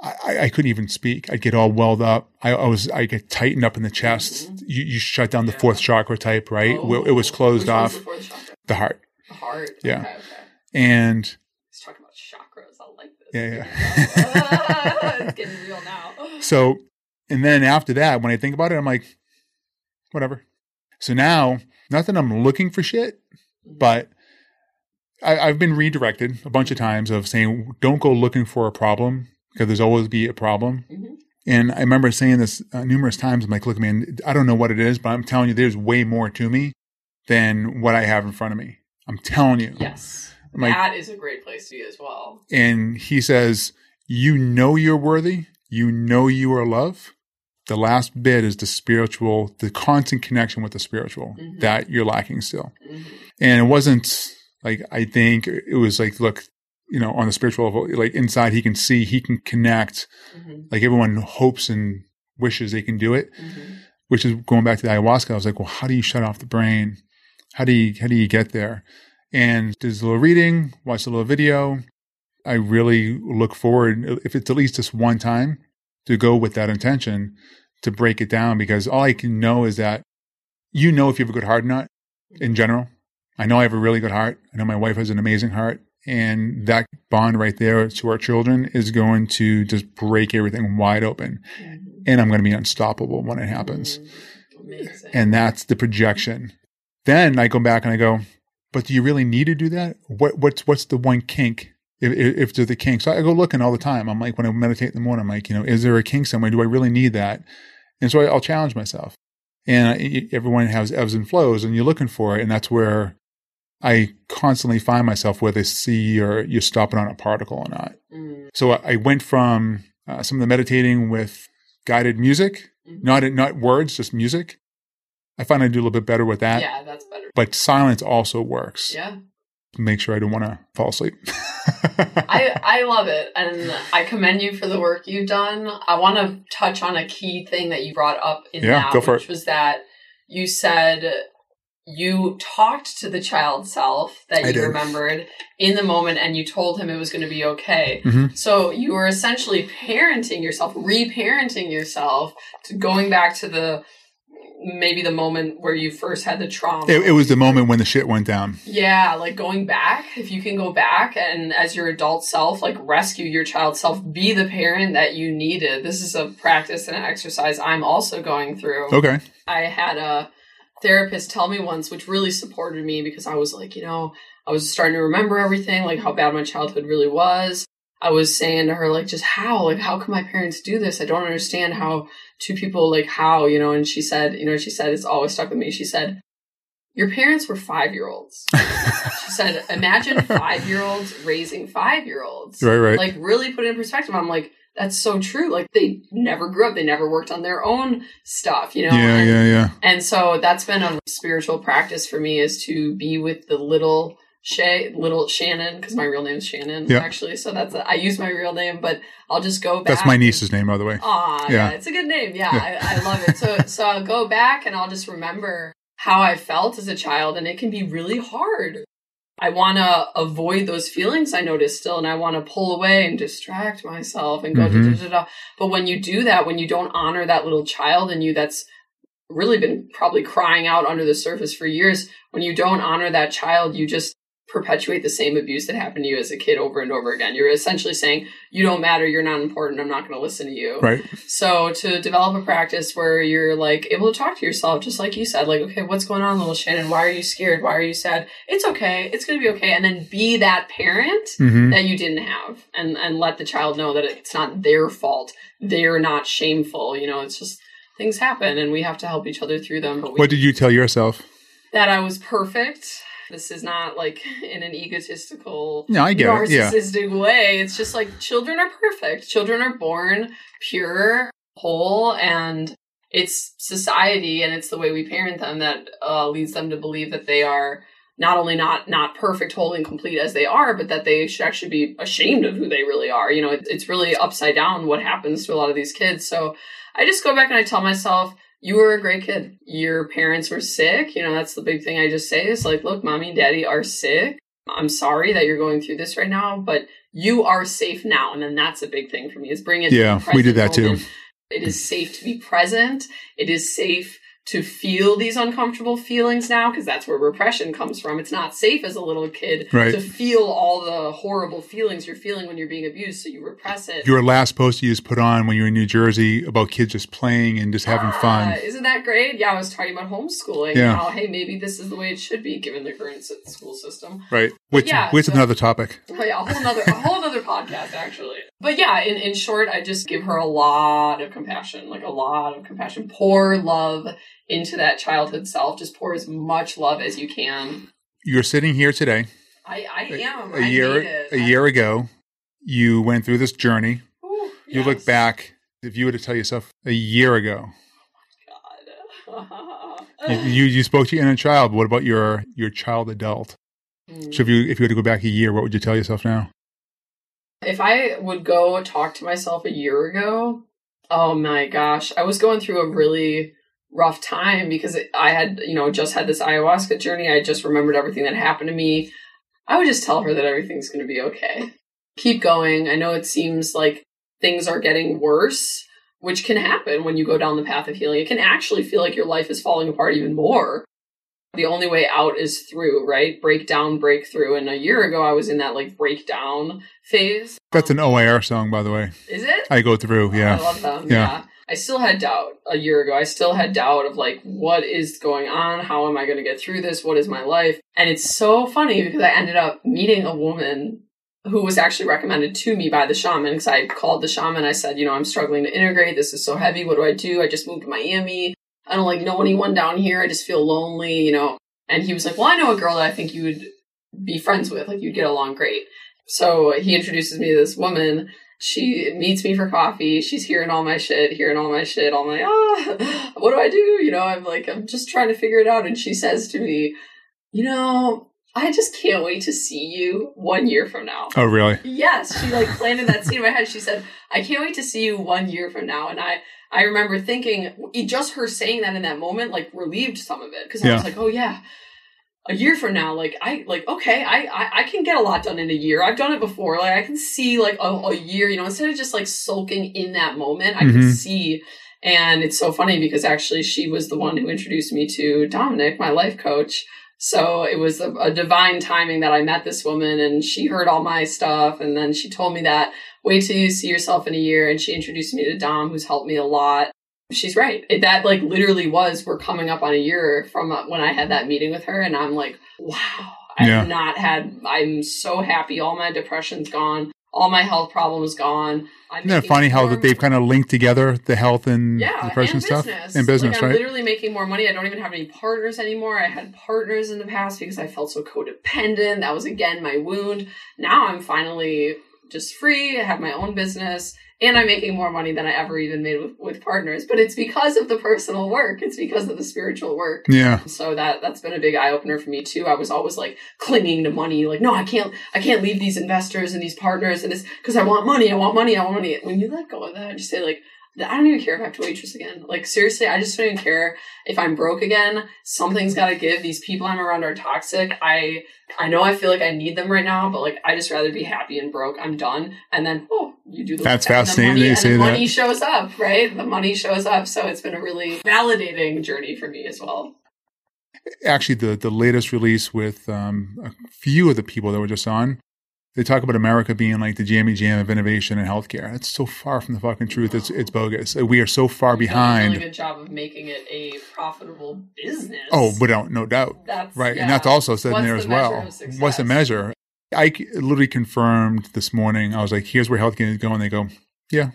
I, I- couldn't even speak. I'd get all welled up. I, I was I get tightened up in the chest. Mhm. You, you shut down the Yeah. fourth chakra type, right? oh, it was closed which off. the? The heart, heart. Yeah. Okay, okay. and He's talking about chakras. I like this. Yeah, yeah. [laughs] it's getting real now. [laughs] so, and then after that, when I think about it, I'm like, whatever. So now, not that I'm looking for shit, but I, I've been redirected a bunch of times of saying, don't go looking for a problem because there's always be a problem. Mhm. And I remember saying this uh, numerous times. I'm like, look, man, I don't know what it is, but I'm telling you, there's way more to me than what I have in front of me. I'm telling you. yes, like, that is a great place to be as well. and he says, you know you're worthy. You know you are loved. The last bit is the spiritual, the constant connection with the spiritual Mhm. that you're lacking still. Mhm. And it wasn't like, I think it was like, look, you know, on the spiritual level, like inside he can see, he can connect. Mhm. Like everyone hopes and wishes they can do it, Mhm. which is going back to the ayahuasca. I was like, well, how do you shut off the brain? How do you, how do you get there? And there's a little reading, watch a little video. I really look forward, if it's at least just one time, to go with that intention to break it down because all I can know is that you know if you have a good heart or not in general. I know I have a really good heart. I know my wife has an amazing heart. And that bond right there to our children is going to just break everything wide open. Mhm. And I'm going to be unstoppable when it happens. Mhm. Amazing. And that's the projection. Then I go back and I go, but do you really need to do that? What what's what's the one kink? If, if, there's a kink, so I go looking all the time. I'm like, when I meditate in the morning, I'm like, you know, is there a kink somewhere? Do I really need that? And so I'll challenge myself. And I, everyone has ebbs and flows, and you're looking for it, and that's where I constantly find myself whether see you're you're stopping on a particle or not. Mm. So I went from uh, some of the meditating with guided music, Mhm. not not words, just music. I find I do a little bit better with that. yeah, that's better. But silence also works. Yeah. Make sure I don't want to fall asleep. [laughs] I, I love it and I commend you for the work you've done. I want to touch on a key thing that you brought up in Yeah, that, which it. was that you said you talked to the child self that I you did. remembered in the moment and you told him it was going to be okay. Mhm. So you were essentially parenting yourself, reparenting yourself to going back to the maybe the moment where you first had the trauma. it, it was the moment when the shit went down. Yeah, like going back, if you can go back and as your adult self, like rescue your child self, be the parent that you needed. This is a practice and an exercise I'm also going through. Okay. I had a therapist tell me once, which really supported me because I was like, you know, I was starting to remember everything, like how bad my childhood really was. I was saying to her, like, just how, like, how can my parents do this? I don't understand how two people, like, how, you know, and she said, you know, she said, it's always stuck with me. She said, your parents were five year olds. She said, imagine [laughs] five year olds raising five year olds. right, right. Like, really put it in perspective. I'm like, that's so true. Like, they never grew up, they never worked on their own stuff, you know? yeah, And- yeah, yeah. and so that's been a spiritual practice for me is to be with the little Shay, little Shannon, because my real name is Shannon, Yeah. actually. So that's a, I use my real name, but I'll just go back. That's my niece's name, by the way. Aw, Yeah. yeah. it's a good name. Yeah, Yeah. I, I love it. So so I'll go back and I'll just remember how I felt as a child, and it can be really hard. I want to avoid those feelings I notice still, and I want to pull away and distract myself and go da, Mhm. da, da, da. But when you do that, when you don't honor that little child in you that's really been probably crying out under the surface for years, when you don't honor that child, you just perpetuate the same abuse that happened to you as a kid over and over again. You're essentially saying, You don't matter, you're not important, I'm not going to listen to you. Right. So to develop a practice where you're like able to talk to yourself, just like you said, like, okay, what's going on, little Shannon? Why are you scared? Why are you sad? It's okay. It's going to be okay. And then be that parent hmm that you didn't have and, and let the child know that it's not their fault. They're not shameful. You know, it's just things happen and we have to help each other through them. But we, What did you tell yourself? that I was perfect This is not like [laughs] in an egotistical, No, I get it. Yeah. narcissistic way. It's just like children are perfect. Children are born pure, whole, and it's society and it's the way we parent them that uh, leads them to believe that they are not only not not perfect, whole, and complete as they are, but that they should actually be ashamed of who they really are. You know, it, it's really upside down what happens to a lot of these kids. So I just go back and I tell myself, you were a great kid. Your parents were sick. You know, that's the big thing I just say is like, look, mommy and daddy are sick. I'm sorry that you're going through this right now, but you are safe now. And then that's a big thing for me is bring it. Yeah, we did that too. It is safe to be present. It is safe to feel these uncomfortable feelings now because that's where repression comes from. It's not safe as a little kid Right. to feel all the horrible feelings you're feeling when you're being abused, so you repress it. Your last post you just put on when you were in New Jersey about kids just playing and just having Ah, fun. Isn't that great? Yeah, I was talking about homeschooling. Yeah. How, hey, maybe this is the way it should be given the current school system. Right. Which, yeah, which is so- another topic. Oh, yeah, a whole nother, a whole other podcast, actually. But yeah, in, in short, I just give her a lot of compassion, like a lot of compassion. Pour love into that childhood self. Just pour as much love as you can. You're sitting here today. I, I am. A I year a year ago, you went through this journey. Ooh, You look back, if you were to tell yourself a year ago, God. you, you, spoke to your inner child. What about your your child adult? Hmm. So if you if you were to go back a year, what would you tell yourself now? If I would go talk to myself a year ago, oh my gosh, I was going through a really rough time because I had, you know, just had this ayahuasca journey. I just remembered everything that happened to me. I would just tell her that everything's going to be okay. Keep going. I know it seems like things are getting worse, which can happen when you go down the path of healing. It can actually feel like your life is falling apart even more. The only way out is through, right? Breakdown, breakthrough. And a year ago, I was in that like breakdown phase. That's an O.A.R. song, by the way. Is it? I go through. Oh, yeah. I love them. Yeah. Yeah. I still had doubt a year ago. I still had doubt of like, what is going on? How am I going to get through this? What is my life? And it's so funny because I ended up meeting a woman who was actually recommended to me by the shaman because I called the shaman. I said, you know, I'm struggling to integrate. This is so heavy. What do I do? I just moved to Miami. I don't like know anyone down here. I just feel lonely, you know. And he was like, well, I know a girl that I think you would be friends with. Like, you'd get along great. So he introduces me to this woman she meets me for coffee. She's hearing all my shit, hearing all my shit, all my, ah, [laughs] what do I do? You know, I'm like, I'm just trying to figure it out. And she says to me, you know, I just can't wait to see you one year from now. Oh, really? Yes, she like planted that seed in my head. She said, "I can't wait to see you one year from now." And I, I remember thinking, just her saying that in that moment, like relieved some of it because I Yeah. was like, "Oh yeah, a year from now, like I, like okay, I, I, I can get a lot done in a year. I've done it before. Like I can see like a, a year, you know, instead of just like sulking in that moment, I Mhm. can see." And it's so funny because actually she was the one who introduced me to Dominic, my life coach. So it was a, a divine timing that I met this woman and she heard all my stuff. And then she told me that wait till you see yourself in a year. And she introduced me to Dom, who's helped me a lot. She's right. It, that like literally was, we're coming up on a year from uh, when I had that meeting with her. And I'm like, wow, I've Yeah. not had, I'm so happy. All my depression's gone. All my health problems gone. I'm Isn't that funny how that they've kind of linked together the health and yeah, depression and stuff business. and business, like, I'm right? literally making more money. I don't even have any partners anymore. I had partners in the past because I felt so codependent. That was again my wound. Now I'm finally just free. I have my own business. And I'm making more money than I ever even made with, with partners. But it's because of the personal work. It's because of the spiritual work. Yeah. So that that's been a big eye opener for me too. I was always like clinging to money, like no, I can't, I can't leave these investors and these partners and this because I want money, I want money, I want money. When you let go of that, just say like, I don't even care if I have to waitress again. Like seriously, I just don't even care if I'm broke again. Something's got to give. These people I'm around are toxic. I I know I feel like I need them right now, but like I just rather be happy and broke. I'm done. And then oh, you do the That's and the fascinating money- that you and say the that. money shows up, right? The money shows up. So it's been a really validating journey for me as well. Actually, the the latest release with um, a few of the people that were just on, they talk about America being like the jammy jam of innovation in healthcare. It's so far from the fucking truth. It's it's bogus. Uh, we are so far You've done a really good job of making it a profitable business. Oh, without no doubt. that's Right. yeah. And that's also said What's in there the as well. What's the measure? I literally confirmed this morning. I was like, here's where healthcare is going. They go, "Yeah."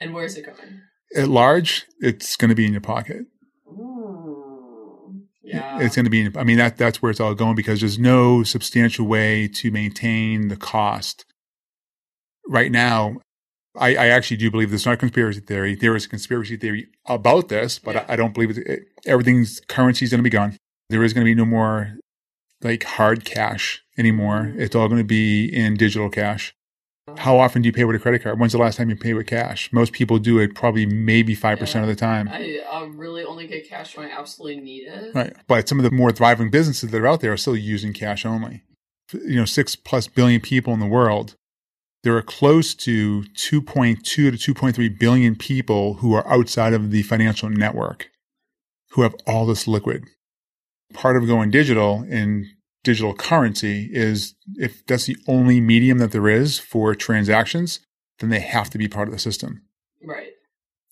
And where's it going? at large, it's going to be in your pocket. Yeah. It's going to be. I mean, that that's where it's all going because there's no substantial way to maintain the cost. Right now, I, I actually do believe there's not a conspiracy theory. There is a conspiracy theory about this, but Yeah. I, I don't believe it, it, everything's currency is going to be gone. There is going to be no more like hard cash anymore. Mhm. It's all going to be in digital cash. How often do you pay with a credit card? When's the last time you paid with cash? Most people do it probably maybe 5% Yeah. of the time. I uh, really only get cash when I absolutely need it. Right. But some of the more thriving businesses that are out there are still using cash only. You know, six plus billion people in the world. There are close to 2.2 to 2.3 billion people who are outside of the financial network who have all this liquid. Part of going digital in digital currency is if that's the only medium that there is for transactions, then they have to be part of the system. Right.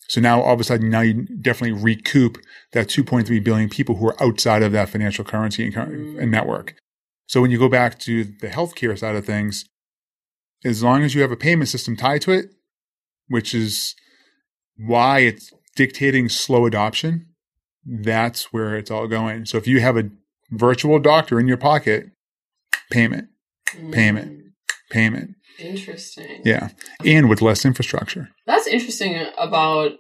So now all of a sudden, now you definitely recoup that 2.3 billion people who are outside of that financial currency and, Mm. and network. So when you go back to the healthcare side of things, as long as you have a payment system tied to it, which is why it's dictating slow adoption, that's where it's all going. So if you have a virtual doctor in your pocket, payment, Payment. Mm, payment. Interesting. Yeah. And with less infrastructure. That's interesting about.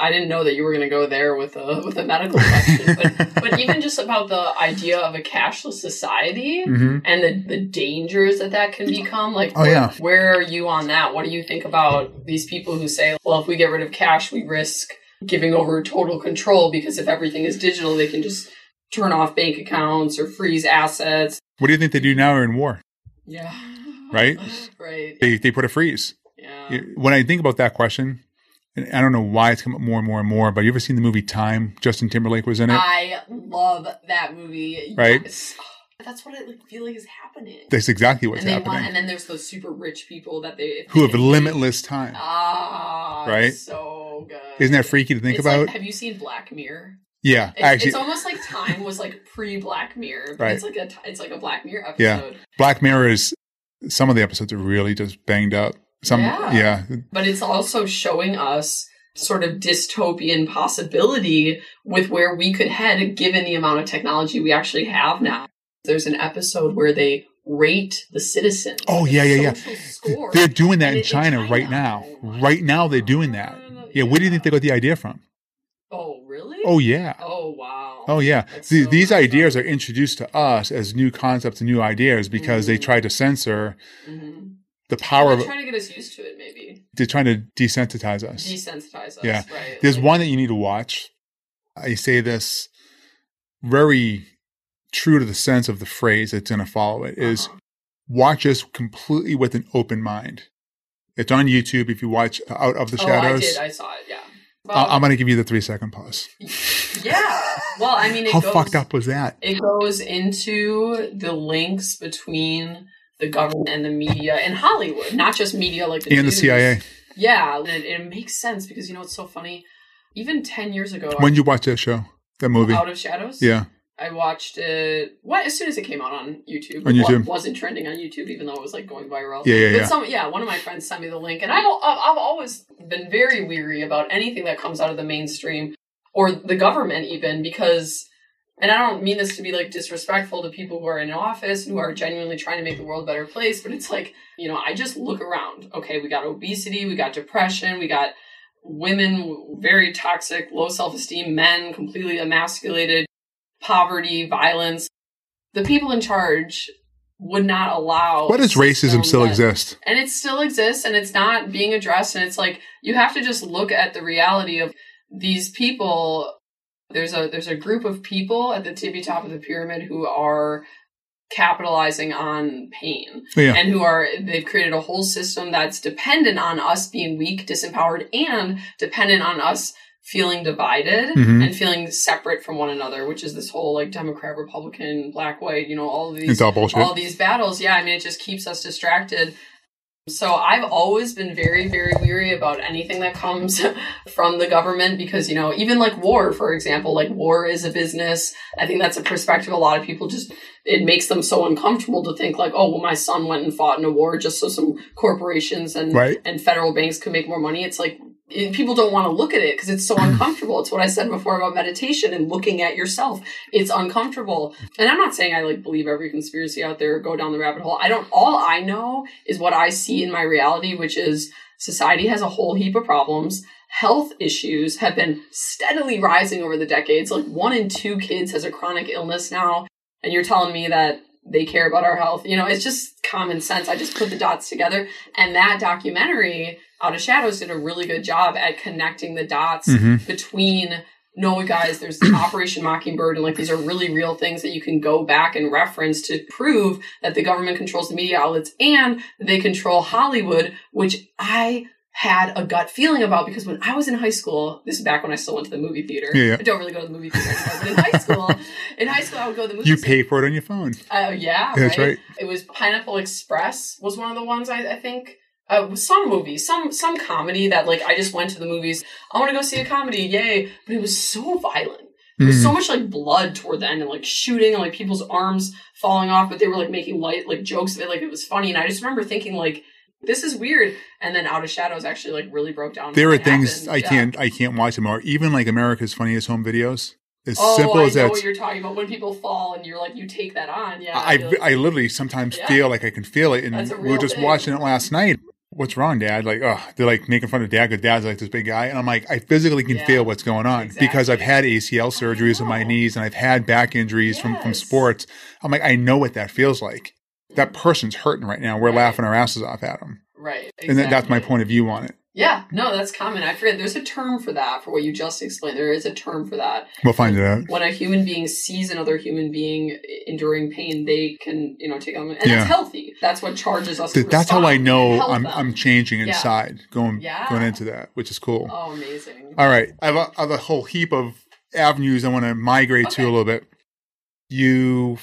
I didn't know that you were going to go there with a [laughs] with a medical question, but [laughs] but even just about the idea of a cashless society hmm and the the dangers that that can become. Like, Oh, where, yeah. where are you on that? What do you think about these people who say, well, if we get rid of cash, we risk giving over total control because if everything is digital, they can just turn off bank accounts or freeze assets. What do you think they do now in war? Yeah. Right? [laughs] right. They, they put a freeze. Yeah. when I think about that question, and I don't know why it's come up more and more and more, but you ever seen the movie Time? Justin Timberlake was in it. I love that movie. Right? Yes. [sighs] That's what I like, feel like is happening. That's exactly what's and happening. want, and then there's those super rich people that they who have limitless time. Ah, Right? So good. Isn't that freaky to think It's about? Like, have you seen Black Mirror? Yeah, It's, actually, it's almost like Time was like pre Black Mirror, but Right. it's like a it's like a Black Mirror episode. Yeah. Black Mirror is some of the episodes are really just banged up. Some, Yeah. yeah, But it's also showing us sort of dystopian possibility with where we could head given the amount of technology we actually have now. There's an episode where they rate the citizens. Oh, yeah, yeah, yeah. Score. they're doing that in it- in China, China. right now. Right now, they're doing that. Yeah, where do you think they got the idea from? Oh, really? Oh yeah, Oh, wow. oh yeah. The- so these ideas are introduced to us as new concepts and new ideas because they Mhm. try to censor Mhm. the power They're of. trying to get us used to it, maybe. Mm-hmm. They're trying to desensitize us. Desensitize us. Yeah. Right. There's Like- one that you need to watch. I say this very true to the sense of the phrase that's going to follow it is Uh-huh. watch us completely with an open mind. It's on YouTube. If you watch Out of the Oh, I Shadows, did. I saw it. Yeah. I- I'm going to give you the three second pause. [laughs] yeah. Well, I mean, it How goes, fucked up was that? It goes into the links between the government and the media and Hollywood, not just media like the And the. CIA. Yeah, it, it makes sense because you know it's so funny. Even ten years ago, When did you watch that show, that movie? Out of Shadows. Yeah. I watched it. What as soon as it came out on YouTube. On It YouTube. wa- wasn't trending on YouTube, even though it was like going viral. Yeah, yeah, But yeah. some, yeah, one of my friends sent me the link, and I've I've I've always been very weary about anything that comes out of the mainstream or the government, even because. And I don't mean this to be like disrespectful to people who are in office who are genuinely trying to make the world a better place, but it's like, you know, I just look around. Okay, we got obesity, we got depression, we got women very toxic, low self esteem, men completely emasculated, poverty, violence. The people in charge would not allow. Why does racism still that- exist? and it still exists and it's not being addressed and it's like you have to just look at the reality of these people there's a there's a group of people at the tippy top of the pyramid who are capitalizing on pain Yeah. and who are they've created a whole system that's dependent on us being weak disempowered and dependent on us feeling divided Mhm. and feeling separate from one another which is this whole like democrat republican black white you know all of these all all these battles. Yeah, I mean, it just keeps us distracted. So I've always been very, very weary about anything that comes [laughs] from the government because, you know, even like war, for example, like war is a business. I think that's a perspective a lot of people just, it makes them so uncomfortable to think like, oh, well, my son went and fought in a war just so some corporations and, Right. and federal banks could make more money. It's like, it- people don't want to look at it because it's so [laughs] uncomfortable. It's what I said before about meditation and looking at yourself. It's uncomfortable. And I'm not saying I like believe every conspiracy out there or go down the rabbit hole. I don't, all I know is what I see in my reality, which is society has a whole heap of problems. Health issues have been steadily rising over the decades. Like one in two kids has a chronic illness now. And you're telling me that they care about our health. You know, it's just common sense. I just put the dots together. And that documentary, Out of Shadows, did a really good job at connecting the dots Mhm. between no guys there's [clears throat] operation mockingbird and like these are really real things that you can go back and reference to prove that the government controls the media outlets and they control hollywood which i had a gut feeling about because when i was in high school this is back when i still went to the movie theater Yeah, yeah. i don't really go to the movie theater anymore but in high school [laughs] in high school i would go to the movie You pay for it on your phone. uh, yeah, That's right? right. It was Pineapple Express was one of the ones I, I think. Uh, some movie, some some comedy that like I just went to the movies. I want to go see a comedy, yay! But it was so violent. There was Mhm. so much like blood toward the end and like shooting and like people's arms falling off, but they were like making light like jokes of it, like it was funny. And I just remember thinking like, this is weird. And then Out of Shadows actually like really broke down. There are things happened. I Yeah. can't I can't watch anymore. Even like America's Funniest Home Videos. As Oh, simple I as know that. what you're talking about when people fall and you're like you take that on. Yeah, I, you're like- I literally sometimes Yeah. feel like I can feel it, and we were just thing. watching it last night. What's wrong, Dad? Like, oh, they're like making fun of Dad because Dad's like this big guy, and I'm like, I physically can Yeah. feel what's going on because I've had ACL surgeries on my knees and I've had back injuries from from sports. I'm like, I know what that feels like. That mm-hmm. person's hurting right now. We're Right. laughing our asses off at them, right, and that, that's my point of view on it. Yeah, no, that's common. I forget. There's a term for that, for what you just explained. There is a term for that. We'll find it out. When a human being sees another human being enduring pain, they can, you know, take on, and Yeah. that's healthy. That's what charges us. to Th- That's how I know I'm them. I'm changing Yeah. inside, going Yeah. going into that, which is cool. Oh, amazing. All right. I have a, I have a whole heap of avenues I want to migrate to a little bit. You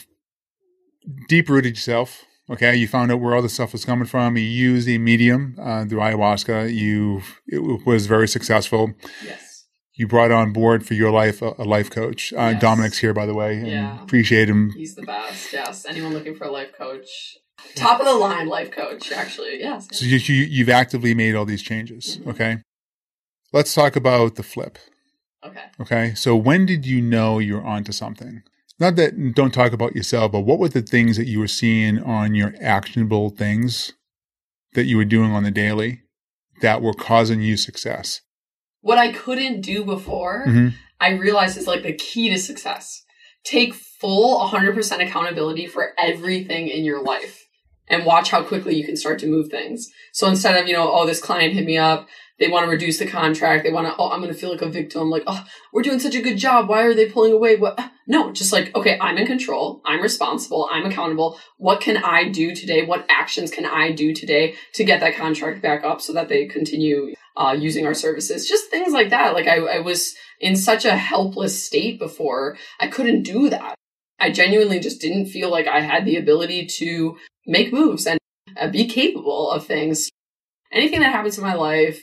deep rooted yourself. Okay. You found out where all the stuff was coming from. You used a medium uh, through ayahuasca. You it was very successful. Yes. You brought on board for your life a, a life coach. Uh, Yes. Dominic's here, by the way. Yeah. Appreciate him. He's the best. Yes. Anyone looking for a life coach? Top of the line life coach, actually. Yes. So you, you, you've actively made all these changes. Mhm. Okay. Let's talk about the flip. Okay. Okay. So when did you know you're onto something? Not that don't talk about yourself, but what were the things that you were seeing on your actionable things that you were doing on the daily that were causing you success? What I couldn't do before, Mhm. I realized is like the key to success. Take full 100% accountability for everything in your life and watch how quickly you can start to move things. So instead of, you know, oh, this client hit me up, they want to reduce the contract, they want to, oh, I'm going to feel like a victim, like, oh, we're doing such a good job. Why are they pulling away? What? No, just like, okay, I'm in control. I'm responsible. I'm accountable. What can I do today? What actions can I do today to get that contract back up so that they continue uh, using our services? Just things like that. Like I, I was in such a helpless state before. I couldn't do that. I genuinely just didn't feel like I had the ability to make moves and uh, be capable of things. Anything that happens in my life,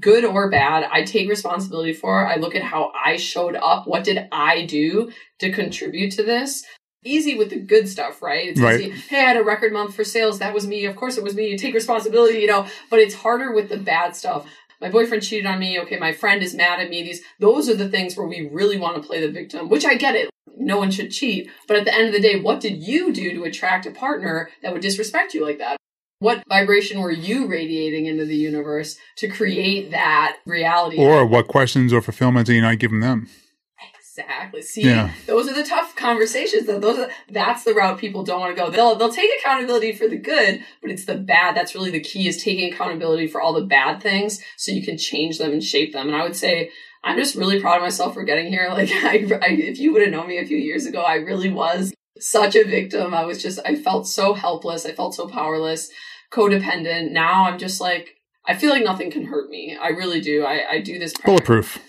good or bad, I take responsibility for. I look at how I showed up. What did I do to contribute to this? Easy with the good stuff, right? It's Right. easy. Hey, I had a record month for sales. That was me. Of course it was me. You take responsibility, you know, but it's harder with the bad stuff. My boyfriend cheated on me. Okay, my friend is mad at me. These, those are the things where we really want to play the victim, which I get it. No one should cheat. But at the end of the day, what did you do to attract a partner that would disrespect you like that? What vibration were you radiating into the universe to create that reality? Or what questions or fulfillments are you not giving them? Exactly. See, Yeah. those are the tough conversations. Though those are, that's the route people don't want to go. They'll they'll take accountability for the good, but it's the bad. That's really the key is taking accountability for all the bad things so you can change them and shape them. And I would say I'm just really proud of myself for getting here. [laughs] Like I, I if you would have known me a few years ago, I really was such a victim. I was just I felt so helpless. I felt so powerless, codependent. Now I'm just like I feel like nothing can hurt me. I really do. I, I do this practice Bulletproof.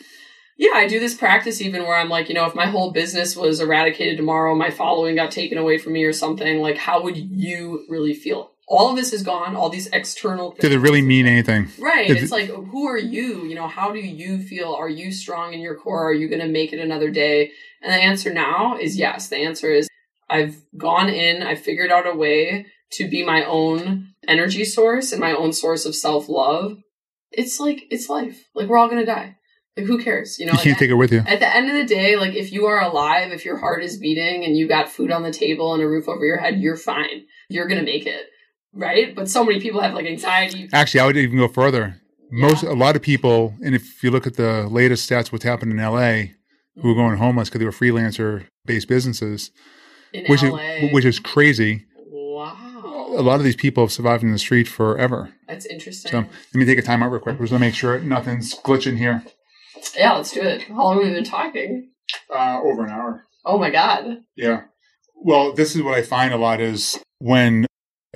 yeah, I do this practice even where I'm like, you know, if my whole business was eradicated tomorrow, my following got taken away from me or something, like, how would you really feel? All of this is gone, all these external things. Did it really mean anything? Right. Did It's like, who are you? You know, how do you feel? Are you strong in your core? Are you going to make it another day? And the answer now is yes. The answer is I've gone in, I've figured out a way to be my own energy source and my own source of self love. it's like it's life. Like we're all gonna die. Like who cares? You know, You can't at, take it with you. at the end of the day, like if you are alive, if your heart is beating and you got food on the table and a roof over your head, you're fine. You're gonna make it. Right? But so many people have like anxiety. Actually, I would even go further. Most, Yeah. a lot of people, and if you look at the latest stats, what's happened in LA, who are going homeless because they were freelancer based businesses, in which LA. is which is crazy. A lot of these people have survived in the street forever. That's interesting. So let me take a time out real quick. We're just going to make sure nothing's glitching here. yeah, let's do it. How long have we been talking? Uh, over an hour. Oh my god. Yeah. Well, this is what I find a lot is when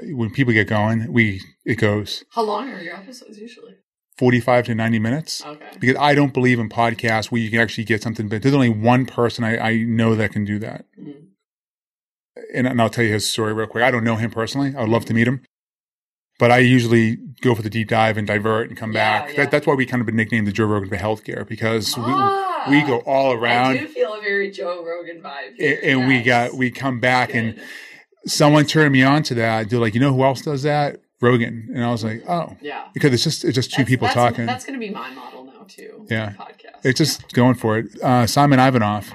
when people get going, we it goes How long are your episodes usually? 45 to 90 minutes. Okay. Because I don't believe in podcasts where you can actually get something, but there's only one person I, I know that can do that. Mhm. And, and I'll tell you his story real quick. I don't know him personally. I would love to meet him. But I usually go for the deep dive and divert and come Yeah, back. yeah. That, that's why we kind of been nicknamed the Joe Rogan for healthcare because Ah, we, we go all around. I do feel a very Joe Rogan vibe. and, here. and we Yes. got, we come back and Good. someone turned me on to that. They're like, you know who else does that? Rogan. And I was like, oh, yeah. because it's just, it's just two That's- people that's, talking. That's going to be my model now too. Yeah. Podcast. It's just going for it. Uh, Simon Ivanov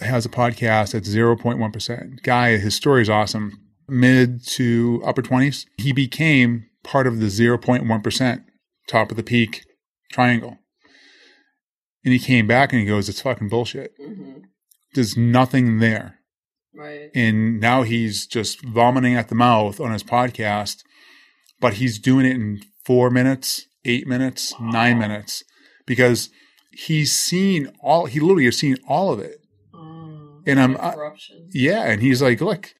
has a podcast at 0.1%. Guy, his story is awesome. Mid to upper 20s. He became part of the 0.1%, top of the peak triangle. And he came back and he goes, it's fucking bullshit. hmm There's nothing there. Right. And now he's just vomiting at the mouth on his podcast, but he's doing it in four minutes, eight minutes, nine minutes, because he's seen all, he literally has seen all of it. And I'm- I- Yeah. And he's like, look,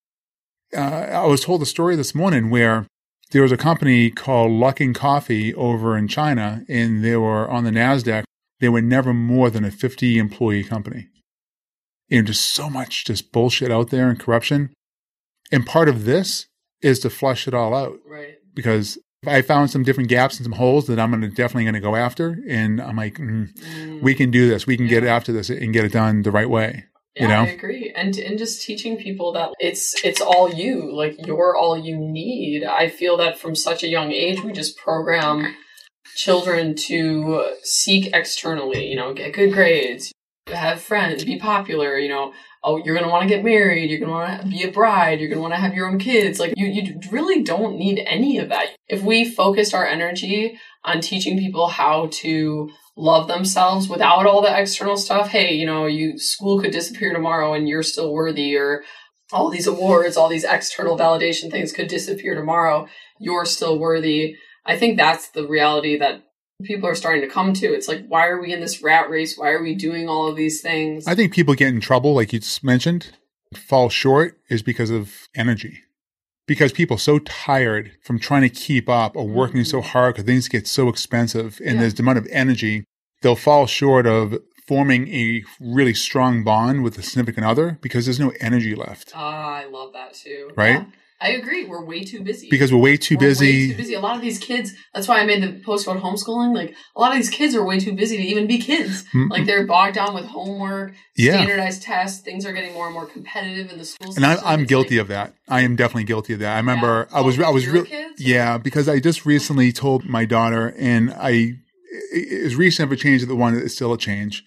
uh, I was told a story this morning where there was a company called Luckin Coffee over in China, and they were on the NASDAQ. They were never more than a 50 employee company. And just so much just bullshit out there and corruption. And part of this is to flush it all out Right. because I found some different gaps and some holes that I'm gonna, definitely going to go after. And I'm like, mm, Mm. we can do this. We can get after this and get it done the right way. Yeah, you know? I agree. And and just teaching people that it's it's all you. Like you're all you need. I feel that from such a young age we just program children to seek externally, you know, get good grades, have friends, be popular, you know. Oh, you're gonna want to get married. You're gonna want to be a bride. You're gonna want to have your own kids. Like you, you really don't need any of that. If we focused our energy on teaching people how to love themselves without all the external stuff. Hey, you know, you school could disappear tomorrow and you're still worthy or all these awards, all these external validation things could disappear tomorrow. You're still worthy. I think that's the reality that people are starting to come to. It's like, why are we in this rat race? Why are we doing all of these things? I think people get in trouble, like you just mentioned, fall short is because of energy. Because people are so tired from trying to keep up or working so Mhm. hard because things get so expensive and Yeah. there's the amount of energy, they'll fall short of forming a really strong bond with a significant other because there's no energy left. Ah, I love that too. Right? Yeah. I agree. We're way too busy. Because we're way too We're way busy. too busy. A lot of these kids. That's why I made the post about homeschooling. Like a lot of these kids are way too busy to even be kids. Mm, Like they're bogged down with homework, Yeah. standardized tests. Things are getting more and more competitive in the schools. And I'm, I'm guilty of that. I am definitely guilty of that. I remember I was, I was real. Yeah, because I just recently told my daughter, and I, it- as recent of a change the one, it's still a change.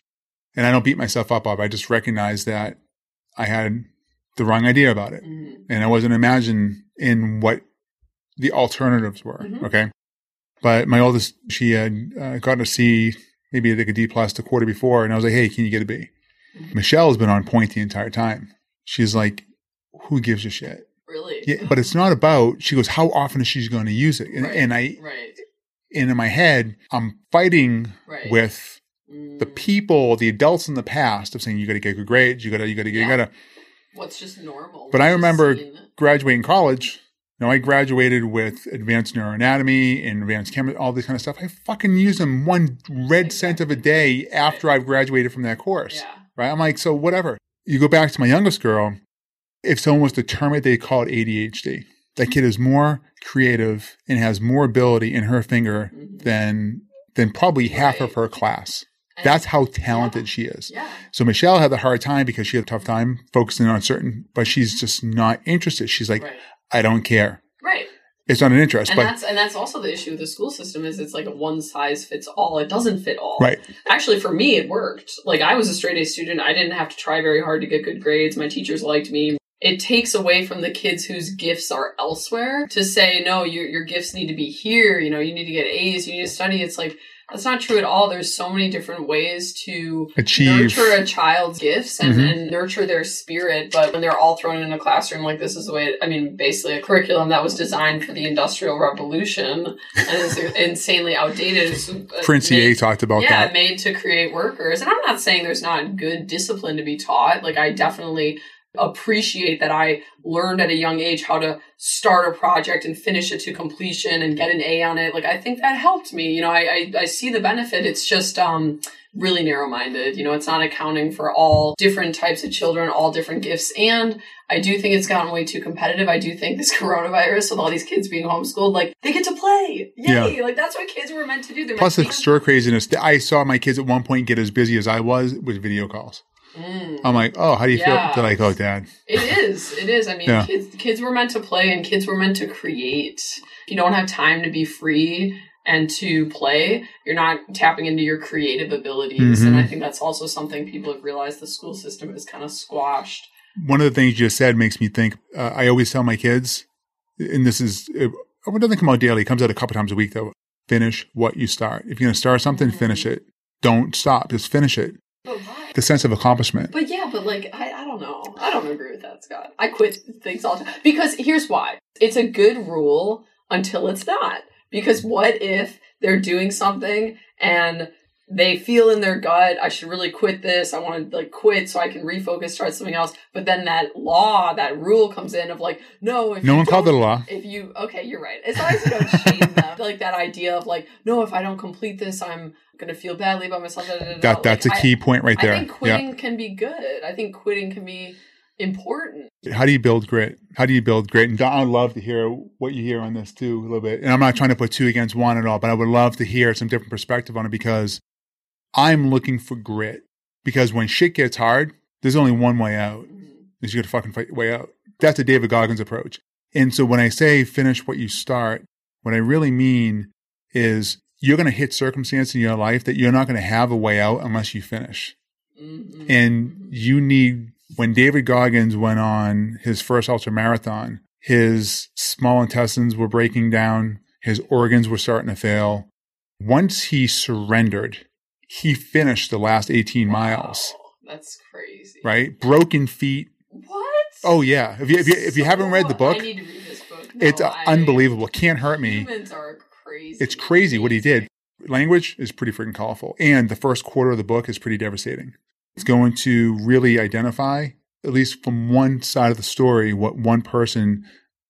And I don't beat myself up of. I just recognize that I had the wrong idea about it, Mhm. and I wasn't imagine in what the alternatives were. Mhm. Okay, but my oldest, she had uh, gotten a C, maybe like a D plus the quarter before, and I was like, "Hey, can you get a B?" Mhm. Michelle has been on point the entire time. She's like, "Who gives a shit?" Really. Yeah, [laughs] but it's not about. She goes, "How often is she going to use it?" And, Right. and I, Right. and in my head, I'm fighting Right. with Mm. the people, the adults in the past of saying you got to get good grades, you got to, you got to, you Yeah. got to What's just normal. But I remember- graduating college. You know, I graduated with advanced neuroanatomy and advanced chemistry, all this kind of stuff. I fucking use them one red cent of a day after I've graduated from that course. Yeah. Right? I'm like, so whatever. You go back to my youngest girl. If someone was to term it, they call it ADHD. That kid is more creative and has more ability in her finger Mhm. than than probably half Right. of her class. And- That's how talented Yeah. she is. Yeah. So Michelle had a hard time because she had a tough time focusing on certain, but she's mm-hmm. just not interested. She's like, right. I don't care. Right. it's not an interest. And but that's and that's also the issue with the school system is it's like a one size fits all. It doesn't fit all. right, Actually, for me, it worked. Like I was a straight A student. I didn't have to try very hard to get good grades. My teachers liked me. It takes away from the kids whose gifts are elsewhere to say, no, your your gifts need to be here. You know, you need to get A's. You need to study. It's like that's not true at all. There's so many different ways to achieve. nurture a child's gifts and, Mhm. and nurture their spirit. But when they're all thrown in a classroom, like this is the way, I mean, basically a curriculum that was designed for the Industrial Revolution and is insanely outdated. It's, uh, Prince made- EA talked about yeah, that. made to create workers. And I'm not saying there's not good discipline to be taught. Like, I definitely appreciate that I learned at a young age how to start a project and finish it to completion and get an A on it. Like, I think that helped me. You know, I, I, I see the benefit. It's just, um, really narrow minded. You know, it's not accounting for all different types of children, all different gifts. And I do think it's gotten way too competitive. I do think this [laughs] coronavirus with all these kids being homeschooled, like they get to play. Yay. Like that's what kids were meant to do. They're Plus, the stir craziness. I saw my kids at one point get as busy as I was with video calls. Mm. I'm like, oh, how do you Yeah. feel? They're like, oh, dad. It is. It is. I mean, Yeah. kids kids were meant to play and kids were meant to create. If you don't have time to be free and to play, you're not tapping into your creative abilities. Mhm. And I think that's also something people have realized the school system is kind of squashed. One of the things you just said makes me think. Uh, I always tell my kids, and this is it, it doesn't come out daily. It comes out a couple times a week though. Finish what you start. If you're going to start something, finish it. Don't stop. Just finish it. The sense of accomplishment. But yeah, but like I, I don't know. I don't agree with that, Scott. I quit things all the time. Because here's why. It's a good rule until it's not. Because what if they're doing something and they feel in their gut, I should really quit this. I want to like quit so I can refocus, start something else. But then that law, that rule comes in of like, no, if No one called it a law. If you okay, you're right. As long as you don't shame them, [laughs] like that idea of like, no, if I don't complete this, I'm gonna feel badly about myself. da, da, da. That that's Like, a key point right there. I think quitting can be good. I think quitting can be important. How do you build grit? How do you build grit? And I'd love to hear what you hear on this too a little bit. And I'm not mm-hmm. trying to put two against one at all, but I would love to hear some different perspective on it because I'm looking for grit. Because when shit gets hard, there's only one way out. Is you got to fucking fight your way out. That's a David Goggins approach. And so when I say finish what you start, what I really mean is you're going to hit circumstances in your life that you're not going to have a way out unless you finish. Mhm. And you need, when David Goggins went on his first ultra marathon, his small intestines were breaking down, his organs were starting to fail. Once he surrendered, he finished the last 18 miles, that's crazy. right? Broken feet. What? Oh, yeah. If you, if you, if you haven't read the book, I need to read this book. No, it's uh, I- unbelievable. Can't hurt me. Humans are crazy. It's crazy what he did. Language is pretty freaking colorful. And the first quarter of the book is pretty devastating. It's going to really identify, at least from one side of the story, what one person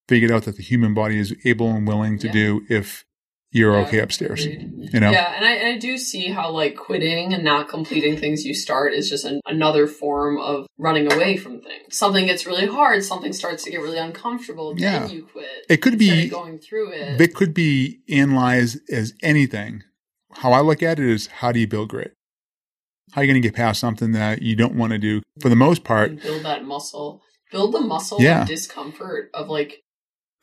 figured out that the human body is able and willing to Yeah. do if you're okay upstairs. You know? Yeah, and I, and I do see how like quitting and not completing things you start is just an, another form of running away from things. Something gets really hard, something starts to get really uncomfortable, Yeah. then you quit. It could be going through it. it could be analyzed as anything. How I look at it is how do you build grit? How are you going to get past something that you don't want to do? For the most part, build that muscle. Build the muscle Yeah. of discomfort of like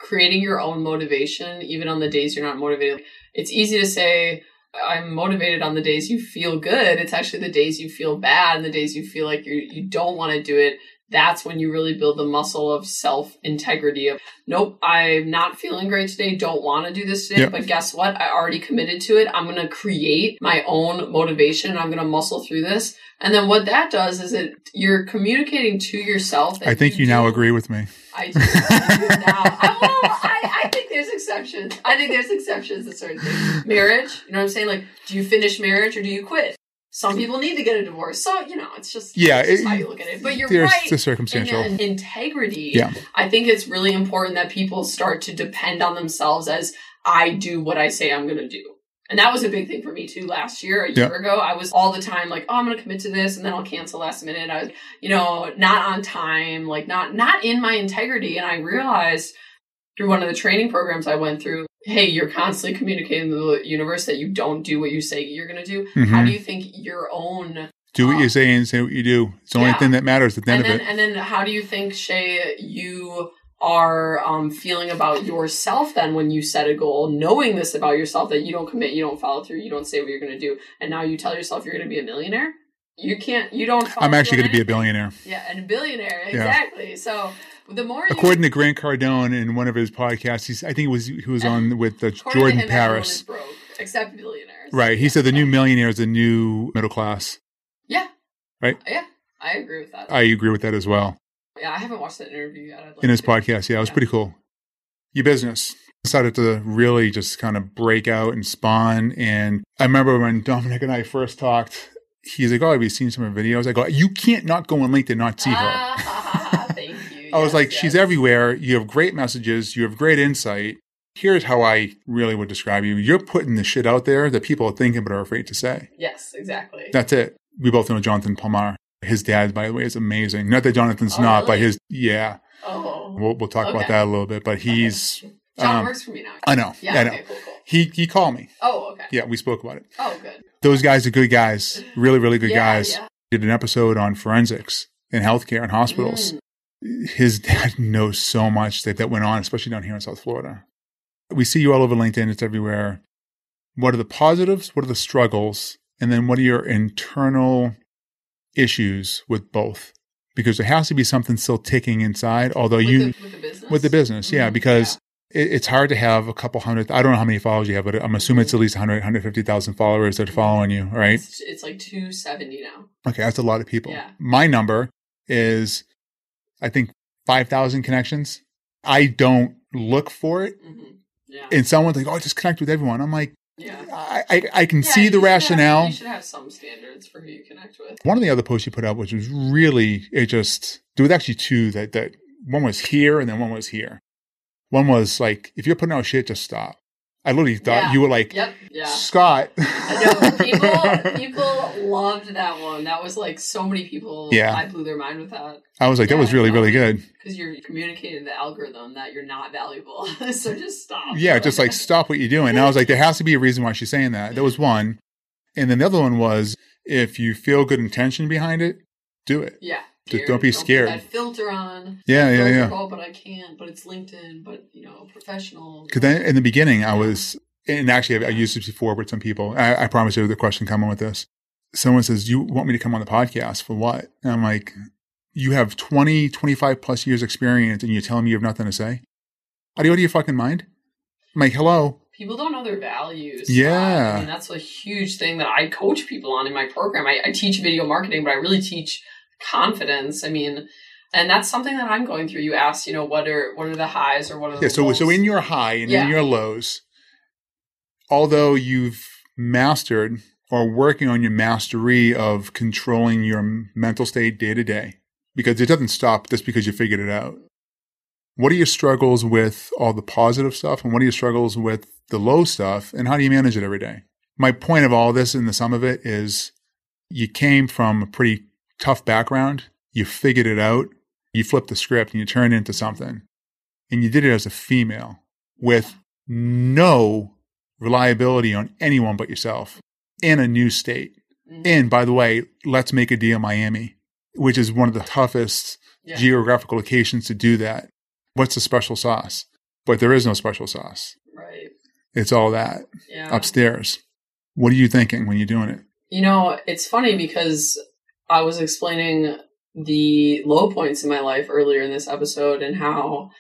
creating your own motivation, even on the days you're not motivated. It's easy to say, I'm motivated on the days you feel good. It's actually the days you feel bad and the days you feel like you you don't want to do it. That's when you really build the muscle of self integrity of nope, I'm not feeling great today, don't want to do this today, Yep. but guess what? I already committed to it. I'm gonna create my own motivation. I'm gonna muscle through this. And then what that does is it you're communicating to yourself. that I think you now do- agree with me. I do, now. [laughs] I, well, I, I think there's exceptions. I think there's exceptions to certain things. Marriage, you know what I'm saying? Like, do you finish marriage or do you quit? Some people need to get a divorce. So, you know, it's just, Yeah, it's just it- how you look at it. But you're There's right. the circumstantial. And integrity. Yeah. I think it's really important that people start to depend on themselves as I do what I say I'm going to do. And that was a big thing for me too last year, a year Yeah. ago. I was all the time like, oh, I'm going to commit to this and then I'll cancel last minute. I was, you know, not on time, like not, not in my integrity. And I realized through one of the training programs I went through, hey, you're constantly communicating to the universe that you don't do what you say you're going to do. How Mhm. do you think your own Do what you say and say what you do. It's the only Yeah. thing that matters at the end and of it. and then how do you think Shay you are um, feeling about yourself then when you set a goal, knowing this about yourself that you don't commit, you don't follow through, you don't say what you're going to do, and now you tell yourself you're going to be a millionaire. You can't. You don't. I'm actually going to be a billionaire. Yeah, and a billionaire exactly. So the more you, According to Grant Cardone in one of his podcasts, he's, I think it was he was on [laughs] with the Jordan him, Paris. broke except billionaires. Right. He said the new millionaire is the new middle class. Yeah. Right? Yeah, I agree with that. I agree with that as well. yeah, I haven't watched that interview yet. Like In his to. podcast, yeah, it was Yeah. pretty cool. Your business decided to really just kind of break out and spawn. And I remember when Dominic and I first talked, he's like, "Oh, have you seen some of her videos?" I go, "You can't not go on LinkedIn not see her." Ah. [laughs] I was Yes, like, she's everywhere. You have great messages. You have great insight. Here's how I really would describe you. You're putting the shit out there that people are thinking but are afraid to say. Yes, exactly. That's it. We both know Jonathan Palmar. His dad, by the way, is amazing. Not that Jonathan's Oh, not, but his, yeah. oh, We'll, we'll talk about that a little bit. But he's, John um, works for me now. I know. Yeah. I know. Okay. Cool. Cool. He, he called me. Oh, okay. Yeah, we spoke about it. Oh, good. Those guys are good guys. Really, really good Yeah, guys. yeah. Did an episode on forensics in healthcare and hospitals. Mm. His dad [laughs] knows so much that, that went on, especially down here in South Florida. We see you all over LinkedIn, it's everywhere. What are the positives? What are the struggles? And then what are your internal issues with both? Because there has to be something still ticking inside, although With you, the, with the business. with the business, yeah, Mhm, because It, it's hard to have a couple hundred, I don't know how many followers you have, but I'm assuming it's at least 100, 150,000 followers that are following you, right? It's, it's like 270 now. Okay, that's a lot of people. Yeah. My number is, I think, 5,000 connections. I don't look for it. hmm Yeah. And someone's like, oh, just connect with everyone. I'm like, yeah. I, I, I can Yeah, see the should have- rationale. you should have some standards for who you connect with. One of the other posts you put up, which was really, it just, there was actually two that, that one was here and then one was here. One was like, if you're putting out shit, just stop. I literally thought Yeah. you were like, Yep. Yeah. Scott. I know [laughs] people people loved that one. That was like so many people. Yeah. I blew their mind with that I was like, that was really, really good. because you're communicating the algorithm that you're not valuable. [laughs] so just stop. Yeah, just like stop what you're doing. And I was like, there has to be a reason why she's saying that. That was one. And then the other one was if you feel good intention behind it, do it. yeah. Don't be scared. That filter on. Yeah, yeah, yeah. Oh, but I can't. But it's LinkedIn. But you know, professional. Because then in the beginning, I was, and actually I, I used this before with some people. I, I promise you the question coming with this. Someone says, you want me to come on the podcast for what? And I'm like, you have 20, 25 plus years experience and you're telling me you have nothing to say? Are you out of your fucking mind? I'm like, hello. people don't know their values. Yeah. Uh, I mean, that's a huge thing that I coach people on in my program. I, I teach video marketing, but I really teach confidence. I mean, and that's something that I'm going through. You asked, you know, what are what are the highs or what are the Yeah. So, lows? so in your high and Yeah. in your lows, although you've mastered or working on your mastery of controlling your mental state day to day, because it doesn't stop just because you figured it out. What are your struggles with all the positive stuff and what are your struggles with the low stuff and how do you manage it every day? My point of all this and the sum of it is you came from a pretty tough background. You figured it out. You flipped the script and you turned it into something. And you did it as a female with no reliability on anyone but yourself in a new state. Mhm. And by the way, let's make a deal Miami, which is one of the toughest Yeah. geographical locations to do that. What's the special sauce? But there is no special sauce. right. It's all that Yeah. upstairs. What are you thinking when you're doing it? You know, it's funny because I was explaining the low points in my life earlier in this episode and how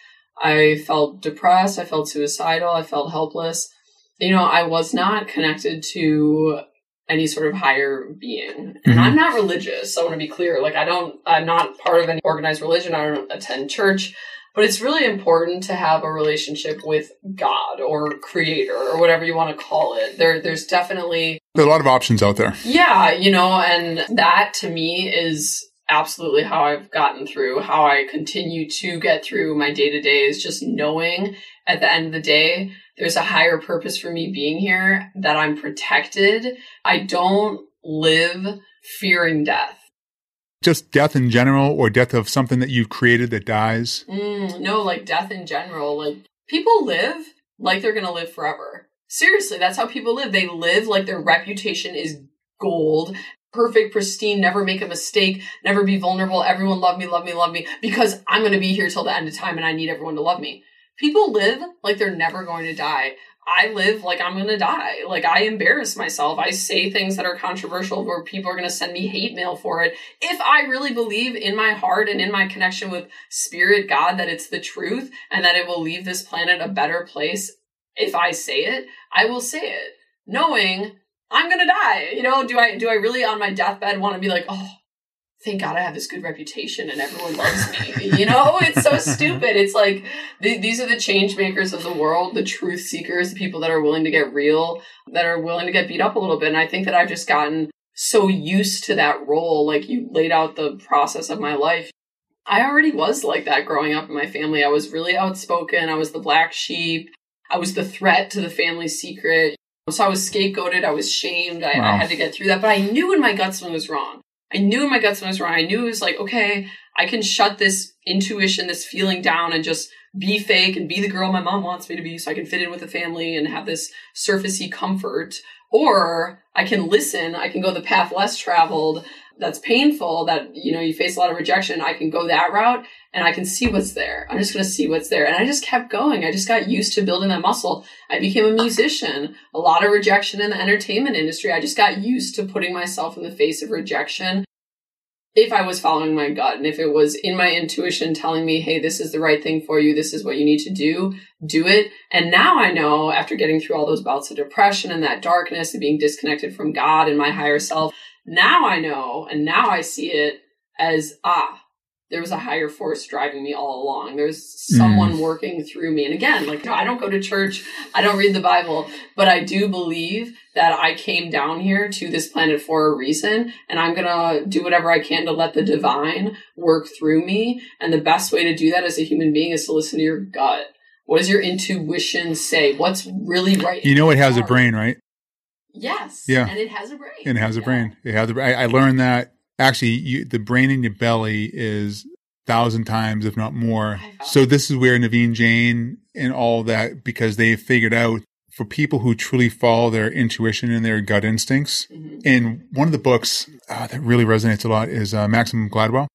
I felt depressed, I felt suicidal, I felt helpless. You know, I was not connected to any sort of higher being. And Mhm. I'm not religious, so I want to be clear. Like I don't I'm not part of any organized religion, I don't attend church. But it's really important to have a relationship with God or creator or whatever you want to call it. There there's definitely There a lot of options out there. yeah, you know, and that to me is absolutely how I've gotten through, how I continue to get through my day to day is just knowing at the end of the day, there's a higher purpose for me being here, that I'm protected. I don't live fearing death. Just death in general or death of something that you've created that dies. Mm, no, like death in general. Like people live like they're going to live forever. Seriously, that's how people live. They live like their reputation is gold. perfect, pristine, never make a mistake, never be vulnerable, everyone love me, love me, love me, because I'm going to be here till the end of time and I need everyone to love me. People live like they're never going to die. I live like I'm to die. Like I embarrass myself. I say things that are controversial where people are to send me hate mail for it. If I really believe in my heart and in my connection with spirit, God, that it's the truth and that it will leave this planet a better place, if I say it, I will say it knowing I'm to die. You know, do I do I really on my deathbed want to be like, "Oh, thank God I have this good reputation and everyone loves me. [laughs] you know, it's so stupid. It's like th- these are the change makers of the world, the truth seekers, the people that are willing to get real, that are willing to get beat up a little bit. And I think that I've just gotten so used to that role. Like you laid out the process of my life. I already was like that growing up in my family. I was really outspoken. I was the black sheep. I was the threat to the family secret. So I was scapegoated. I was shamed. I, wow. I had to get through that. But I knew in my gut something was wrong. I knew in my gut something was wrong. I knew it was like, okay, I can shut this intuition, this feeling down and just be fake and be the girl my mom wants me to be so I can fit in with the family and have this surfacey comfort. Or I can listen, I can go the path less traveled that's painful that you know you face a lot of rejection i can go that route and i can see what's there. I'm just going to see what's there. And i just kept going. I just got used to building that muscle. I became a musician. A lot of rejection in the entertainment industry. I just got used to putting myself in the face of rejection if i was following my gut and if it was in my intuition telling me hey this is the right thing for you. This is what you need to do. Do it. And now i know after getting through all those bouts of depression and that darkness and being disconnected from god and my higher self now I know, and now I see it as ah, there was a higher force driving me all along. There's someone mm. working through me. And again, like I don't go to church, I don't read the Bible, but I do believe that I came down here to this planet for a reason, and I'm gonna do whatever I can to let the divine work through me. And the best way to do that as a human being is to listen to your gut. What does your intuition say? What's really right? You know, it has heart? a brain, right? Yes. Yeah. And it has a brain. It has a yeah. brain. It has a brain. I learned that actually you, the brain in your belly is thousand times, if not more. So this is where Naveen Jain and all that, because they figured out for people who truly follow their intuition and their gut instincts. Mm-hmm. And one of the books uh, that really resonates a lot is uh, Malcolm Gladwell.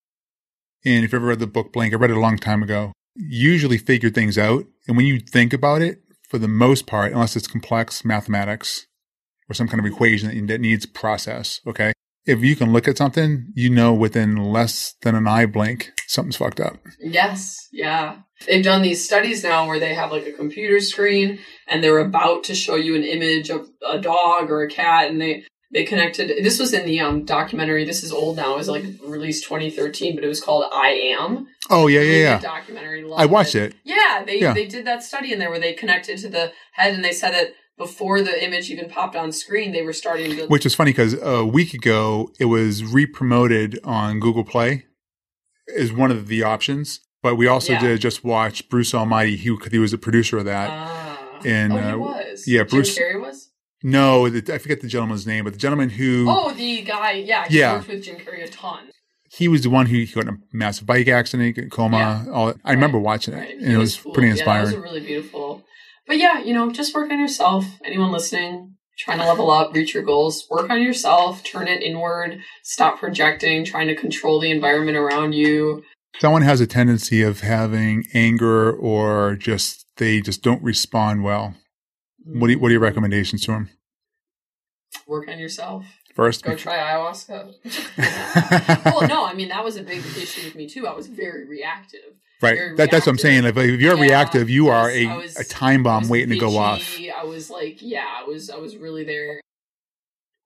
And if you've ever read the book Blink, I read it a long time ago. Usually figure things out. And when you think about it, for the most part, unless it's complex mathematics, or some kind of equation that needs process. Okay. If you can look at something, you know within less than an eye blink, something's fucked up. Yes. Yeah. They've done these studies now where they have like a computer screen and they're about to show you an image of a dog or a cat and they they connected this was in the um documentary this is old now it was like released 2013 but it was called i am oh yeah yeah yeah documentary i watched it. it, yeah they yeah. they did that study in there where they connected to the head and they said that before the image even popped on screen, they were starting to. Which is funny because a week ago it was re-promoted on Google Play is one of the options, but we also yeah. did just watch Bruce Almighty. He he was a producer of that. Ah. And oh, he uh, was. Yeah, Bruce. Jim Carrey was. No, the, I forget the gentleman's name, but the gentleman who. Oh, the guy. Yeah, he yeah. worked with Jim Carrey a ton. He was the one who got in a massive bike accident, coma. Yeah. All I right. remember watching it, right. and he it was, was cool. pretty inspiring. Yeah, that was a really beautiful but yeah, you know, just work on yourself. Anyone listening, trying to level up, reach your goals, work on yourself, turn it inward, stop projecting, trying to control the environment around you. Someone has a tendency of having anger or just they just don't respond well. What, do you, mm. what are your recommendations to them? Work on yourself. First, go try ayahuasca. [laughs] well, no, I mean that was a big issue with me too. I was very reactive. Right. That, that's what I'm saying. If, if you're yeah, reactive, you are a, was, a time bomb waiting bitchy. to go off. I was like, yeah, I was, I was really there.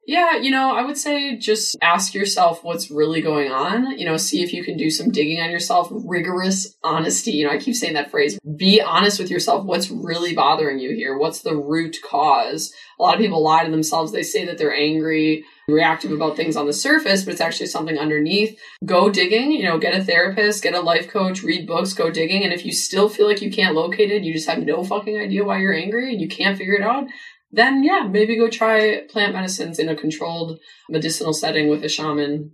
Yeah, you know, I would say just ask yourself what's really going on. You know, see if you can do some digging on yourself. Rigorous honesty. You know, I keep saying that phrase. Be honest with yourself. What's really bothering you here? What's the root cause? A lot of people lie to themselves. They say that they're angry reactive about things on the surface, but it's actually something underneath. Go digging, you know, get a therapist, get a life coach, read books, go digging. And if you still feel like you can't locate it, you just have no fucking idea why you're angry and you can't figure it out, then yeah, maybe go try plant medicines in a controlled medicinal setting with a shaman.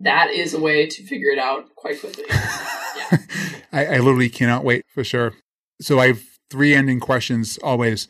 That is a way to figure it out quite quickly. [laughs] Yeah. I, I literally cannot wait for sure. So I have three ending questions always.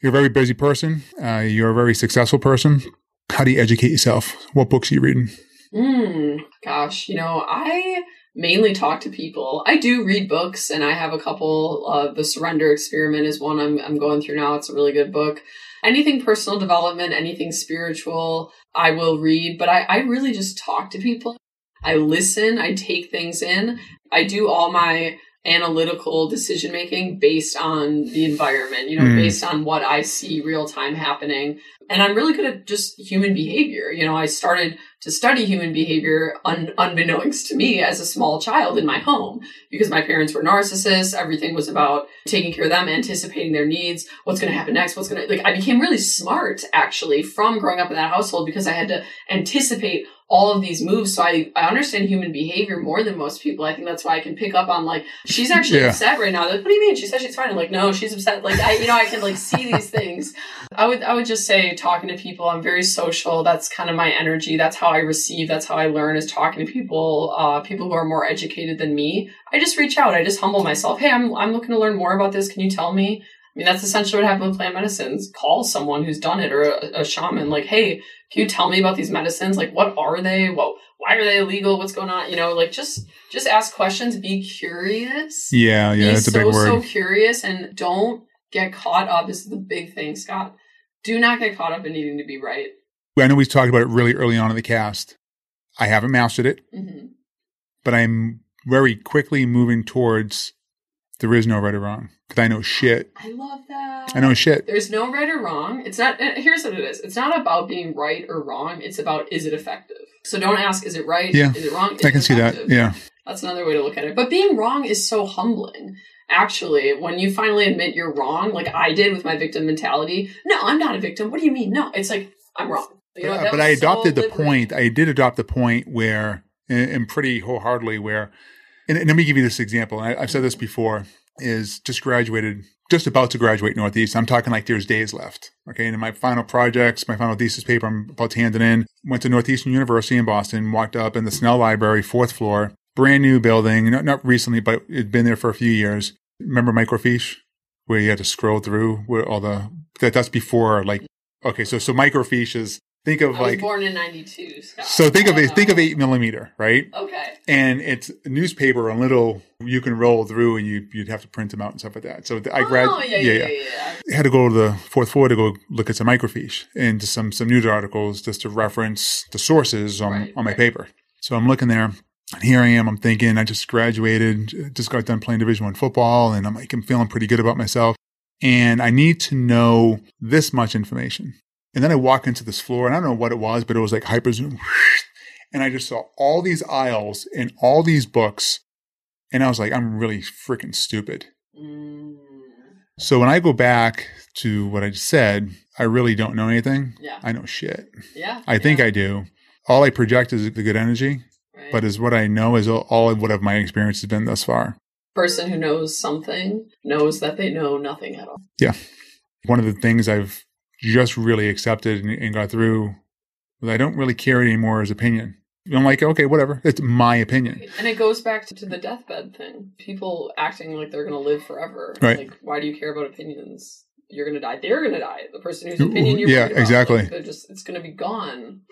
You're a very busy person. Uh, you're a very successful person How do you educate yourself? What books are you reading? Mm, gosh, you know, I mainly talk to people. I do read books, and I have a couple. Uh, the Surrender Experiment is one I'm I'm going through now. It's a really good book. Anything personal development, anything spiritual, I will read. But I, I really just talk to people. I listen. I take things in. I do all my analytical decision making based on the environment, you know, mm. based on what I see real time happening. And I'm really good at just human behavior. You know, I started to study human behavior un- unbeknownst to me as a small child in my home because my parents were narcissists. Everything was about taking care of them, anticipating their needs, what's going to happen next, what's going to, like, I became really smart actually from growing up in that household because I had to anticipate all of these moves. So I, I understand human behavior more than most people. I think that's why I can pick up on like, she's actually yeah. upset right now. Like, what do you mean? She said she's fine. I'm like, no, she's upset. Like, I, you know, I can like see these [laughs] things. I would, I would just say talking to people, I'm very social. That's kind of my energy. That's how I receive. That's how I learn is talking to people, uh, people who are more educated than me. I just reach out. I just humble myself. Hey, I'm, I'm looking to learn more about this. Can you tell me? I mean, that's essentially what happened with plant medicines. Call someone who's done it or a, a shaman. Like, hey, can you tell me about these medicines? Like, what are they? What, why are they illegal? What's going on? You know, like just just ask questions. Be curious. Yeah, yeah, be that's so, a big word. So curious, and don't get caught up. This is the big thing, Scott. Do not get caught up in needing to be right. I know we talked about it really early on in the cast. I haven't mastered it, mm-hmm. but I'm very quickly moving towards there is no right or wrong because I know shit. I love that. I know shit. There's no right or wrong. It's not. Eh, here's what it is. It's not about being right or wrong. It's about is it effective. So don't ask is it right. Yeah. Is it wrong? Is I can see that. Yeah. That's another way to look at it. But being wrong is so humbling. Actually, when you finally admit you're wrong, like I did with my victim mentality. No, I'm not a victim. What do you mean? No, it's like I'm wrong. You know, but, uh, but I adopted so the point. I did adopt the point where, eh, and pretty wholeheartedly, where, and, and let me give you this example. I, I've said this before is just graduated, just about to graduate Northeast. I'm talking like there's days left. Okay. And in my final projects, my final thesis paper, I'm about to hand it in. Went to Northeastern University in Boston, walked up in the Snell Library, fourth floor, brand new building, not, not recently, but it'd been there for a few years. Remember microfiche? Where you had to scroll through where all the, that, that's before like, okay. So, so microfiche is think of I like born in 92 so think of it [laughs] think of eight millimeter right okay and it's newspaper a little you can roll through and you you'd have to print them out and stuff like that so i oh, grad oh, yeah, yeah, yeah, yeah, yeah. had to go to the fourth floor to go look at some microfiche and some some news articles just to reference the sources on right, on my right. paper so i'm looking there and here I am. I'm thinking I just graduated, just got done playing Division One football, and I'm like I'm feeling pretty good about myself. And I need to know this much information. And then I walk into this floor, and I don't know what it was, but it was like hyper zoom. [laughs] And I just saw all these aisles and all these books. And I was like, I'm really freaking stupid. Mm. So when I go back to what I just said, I really don't know anything. Yeah. I know shit. Yeah. I think I do. All I project is the good energy, right. but is what I know is all of what my experience has been thus far. Person who knows something knows that they know nothing at all. Yeah. One of the things I've just really accepted and, and got through. I don't really care anymore as opinion. I'm like, okay, whatever. It's my opinion. And it goes back to, to the deathbed thing. People acting like they're going to live forever. Right. Like, why do you care about opinions? You're going to die. They're going to die. The person whose opinion you're yeah, about, exactly. Like, just it's going to be gone.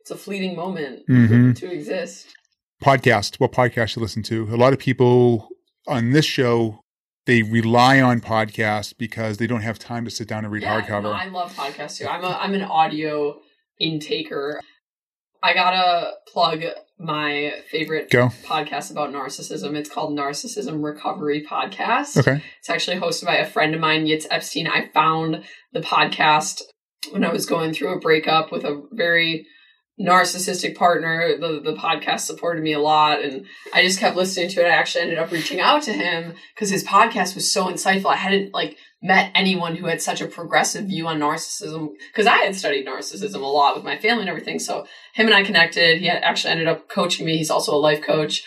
It's a fleeting moment mm-hmm. to exist. Podcast. What podcast you listen to? A lot of people on this show they rely on podcasts because they don't have time to sit down and read yeah, hardcover. No, I love podcasts too. I'm a I'm an audio intaker. I gotta plug my favorite Go. podcast about narcissism. It's called Narcissism Recovery Podcast. Okay. It's actually hosted by a friend of mine, Yitz Epstein. I found the podcast when I was going through a breakup with a very narcissistic partner. The the podcast supported me a lot, and I just kept listening to it. I actually ended up reaching out to him because his podcast was so insightful. I hadn't like met anyone who had such a progressive view on narcissism because I had studied narcissism a lot with my family and everything. So him and I connected. He actually ended up coaching me. He's also a life coach.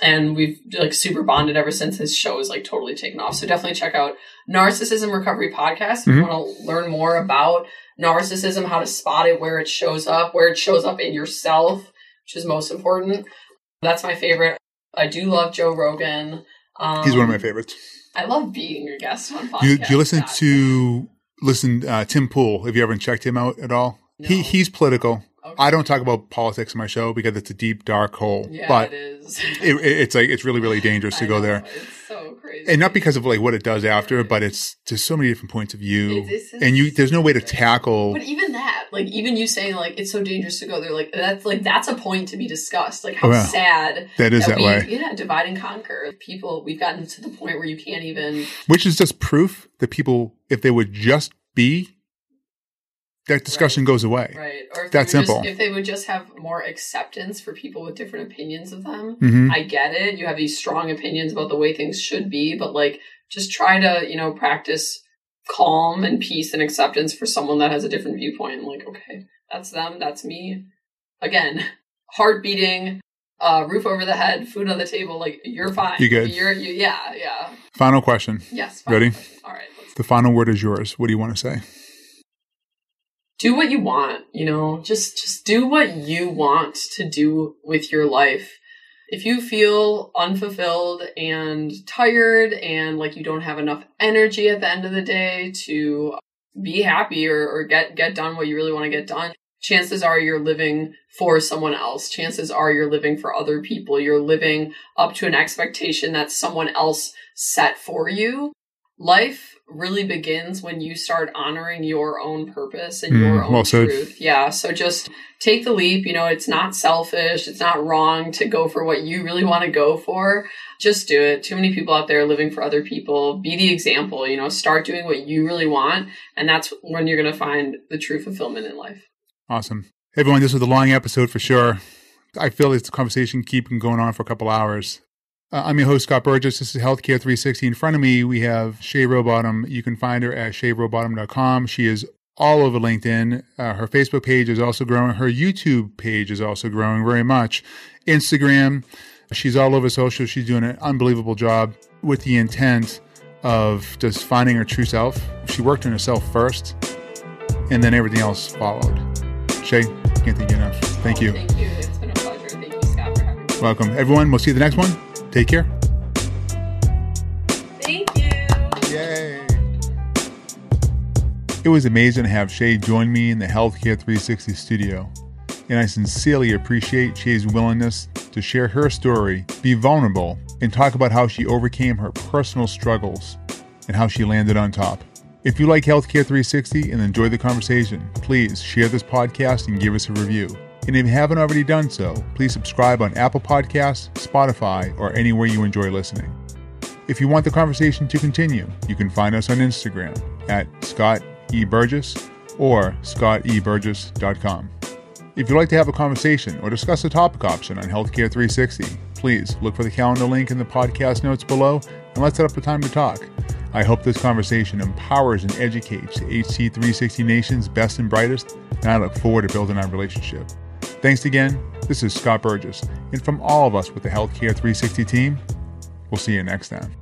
And we've like super bonded ever since his show is like totally taken off. So definitely check out Narcissism Recovery Podcast if mm-hmm. you want to learn more about narcissism, how to spot it, where it shows up, where it shows up in yourself, which is most important. That's my favorite. I do love Joe Rogan. Um, He's one of my favorites. I love being your guest on podcast. Do you, do you listen to listen uh, Tim Pool? Have you ever checked him out at all? No. He he's political. I don't talk about politics in my show because it's a deep dark hole. Yeah, but it is. it, it's like it's really really dangerous [laughs] to go know, there, It's so crazy. and not because of like what it does after, but it's just so many different points of view, It's- it's- and you there's no way to tackle. But even that, like even you saying like it's so dangerous to go there, like that's like that's a point to be discussed. Like how Oh, yeah. sad That is that we, way. Yeah, divide and conquer. People, we've gotten to the point where you can't even. which is just proof that people, if they would just be, that discussion goes away. Right. Or if That's simple. Just, if they would just have more acceptance for people with different opinions of them. hmm I get it. You have these strong opinions about the way things should be, but like just try to, you know, practice calm and peace and acceptance for someone that has a different viewpoint. Like, okay, that's them, that's me. Again, heart beating, uh, roof over the head, food on the table, like you're fine. You good? You're you yeah, yeah. Final question. Yes. fine. Ready? All right. The final word is yours. What do you want to say? Do what you want you know? Just just do what you want to do with your life. If you feel unfulfilled and tired and like you don't have enough energy at the end of the day to be happy or, or get get done what you really want to get done chances are you're living for someone else. Chances are you're living for other people. You're living up to an expectation that someone else set for you. Life really begins when you start honoring your own purpose and Mm, your own well truth. Yeah. So just take the leap. You know, it's not selfish. It's not wrong to go for what you really want to go for. Just do it. Too many people out there living for other people. Be the example. You know, start doing what you really want. And that's when you're going to find the true fulfillment in life. Awesome. Everyone, this was a long episode for sure. I feel this conversation keeping going on for a couple hours. Uh, I'm your host, Scott Burgess. This is Healthcare 360. In front of me, we have Shay Rowbottom. You can find her at shayrowbottom.com. She is all over LinkedIn. Uh, her Facebook page is also growing. Her YouTube page is also growing very much. Instagram, she's all over social. She's doing an unbelievable job with the intent of just finding her true self. She worked on herself first, and then everything else followed. Shay, can't thank you enough. Thank Oh, you. Thank you. It's been a pleasure. Thank you, Scott, for having me. Welcome. Everyone, we'll see you the next one. Take care. Thank you. Yay. It was amazing to have Shay join me in the Healthcare 360 studio, and I sincerely appreciate Shay's willingness to share her story, be vulnerable, and talk about how she overcame her personal struggles and how she landed on top. If you like Healthcare 360 and enjoy the conversation, please share this podcast and give us a review. And if you haven't already done so, please subscribe on Apple Podcasts, Spotify, or anywhere you enjoy listening. If you want the conversation to continue, you can find us on Instagram at Scott E. Burgess or scotteburgess.com. If you'd like to have a conversation or discuss a topic option on Healthcare 360, please look for the calendar link in the podcast notes below and let's set up a time to talk. I hope this conversation empowers and educates the HC 360 Nation's best and brightest, and I look forward to building our relationship. Thanks again. This is Scott Burgess, and from all of us with the Healthcare 360 team, we'll see you next time.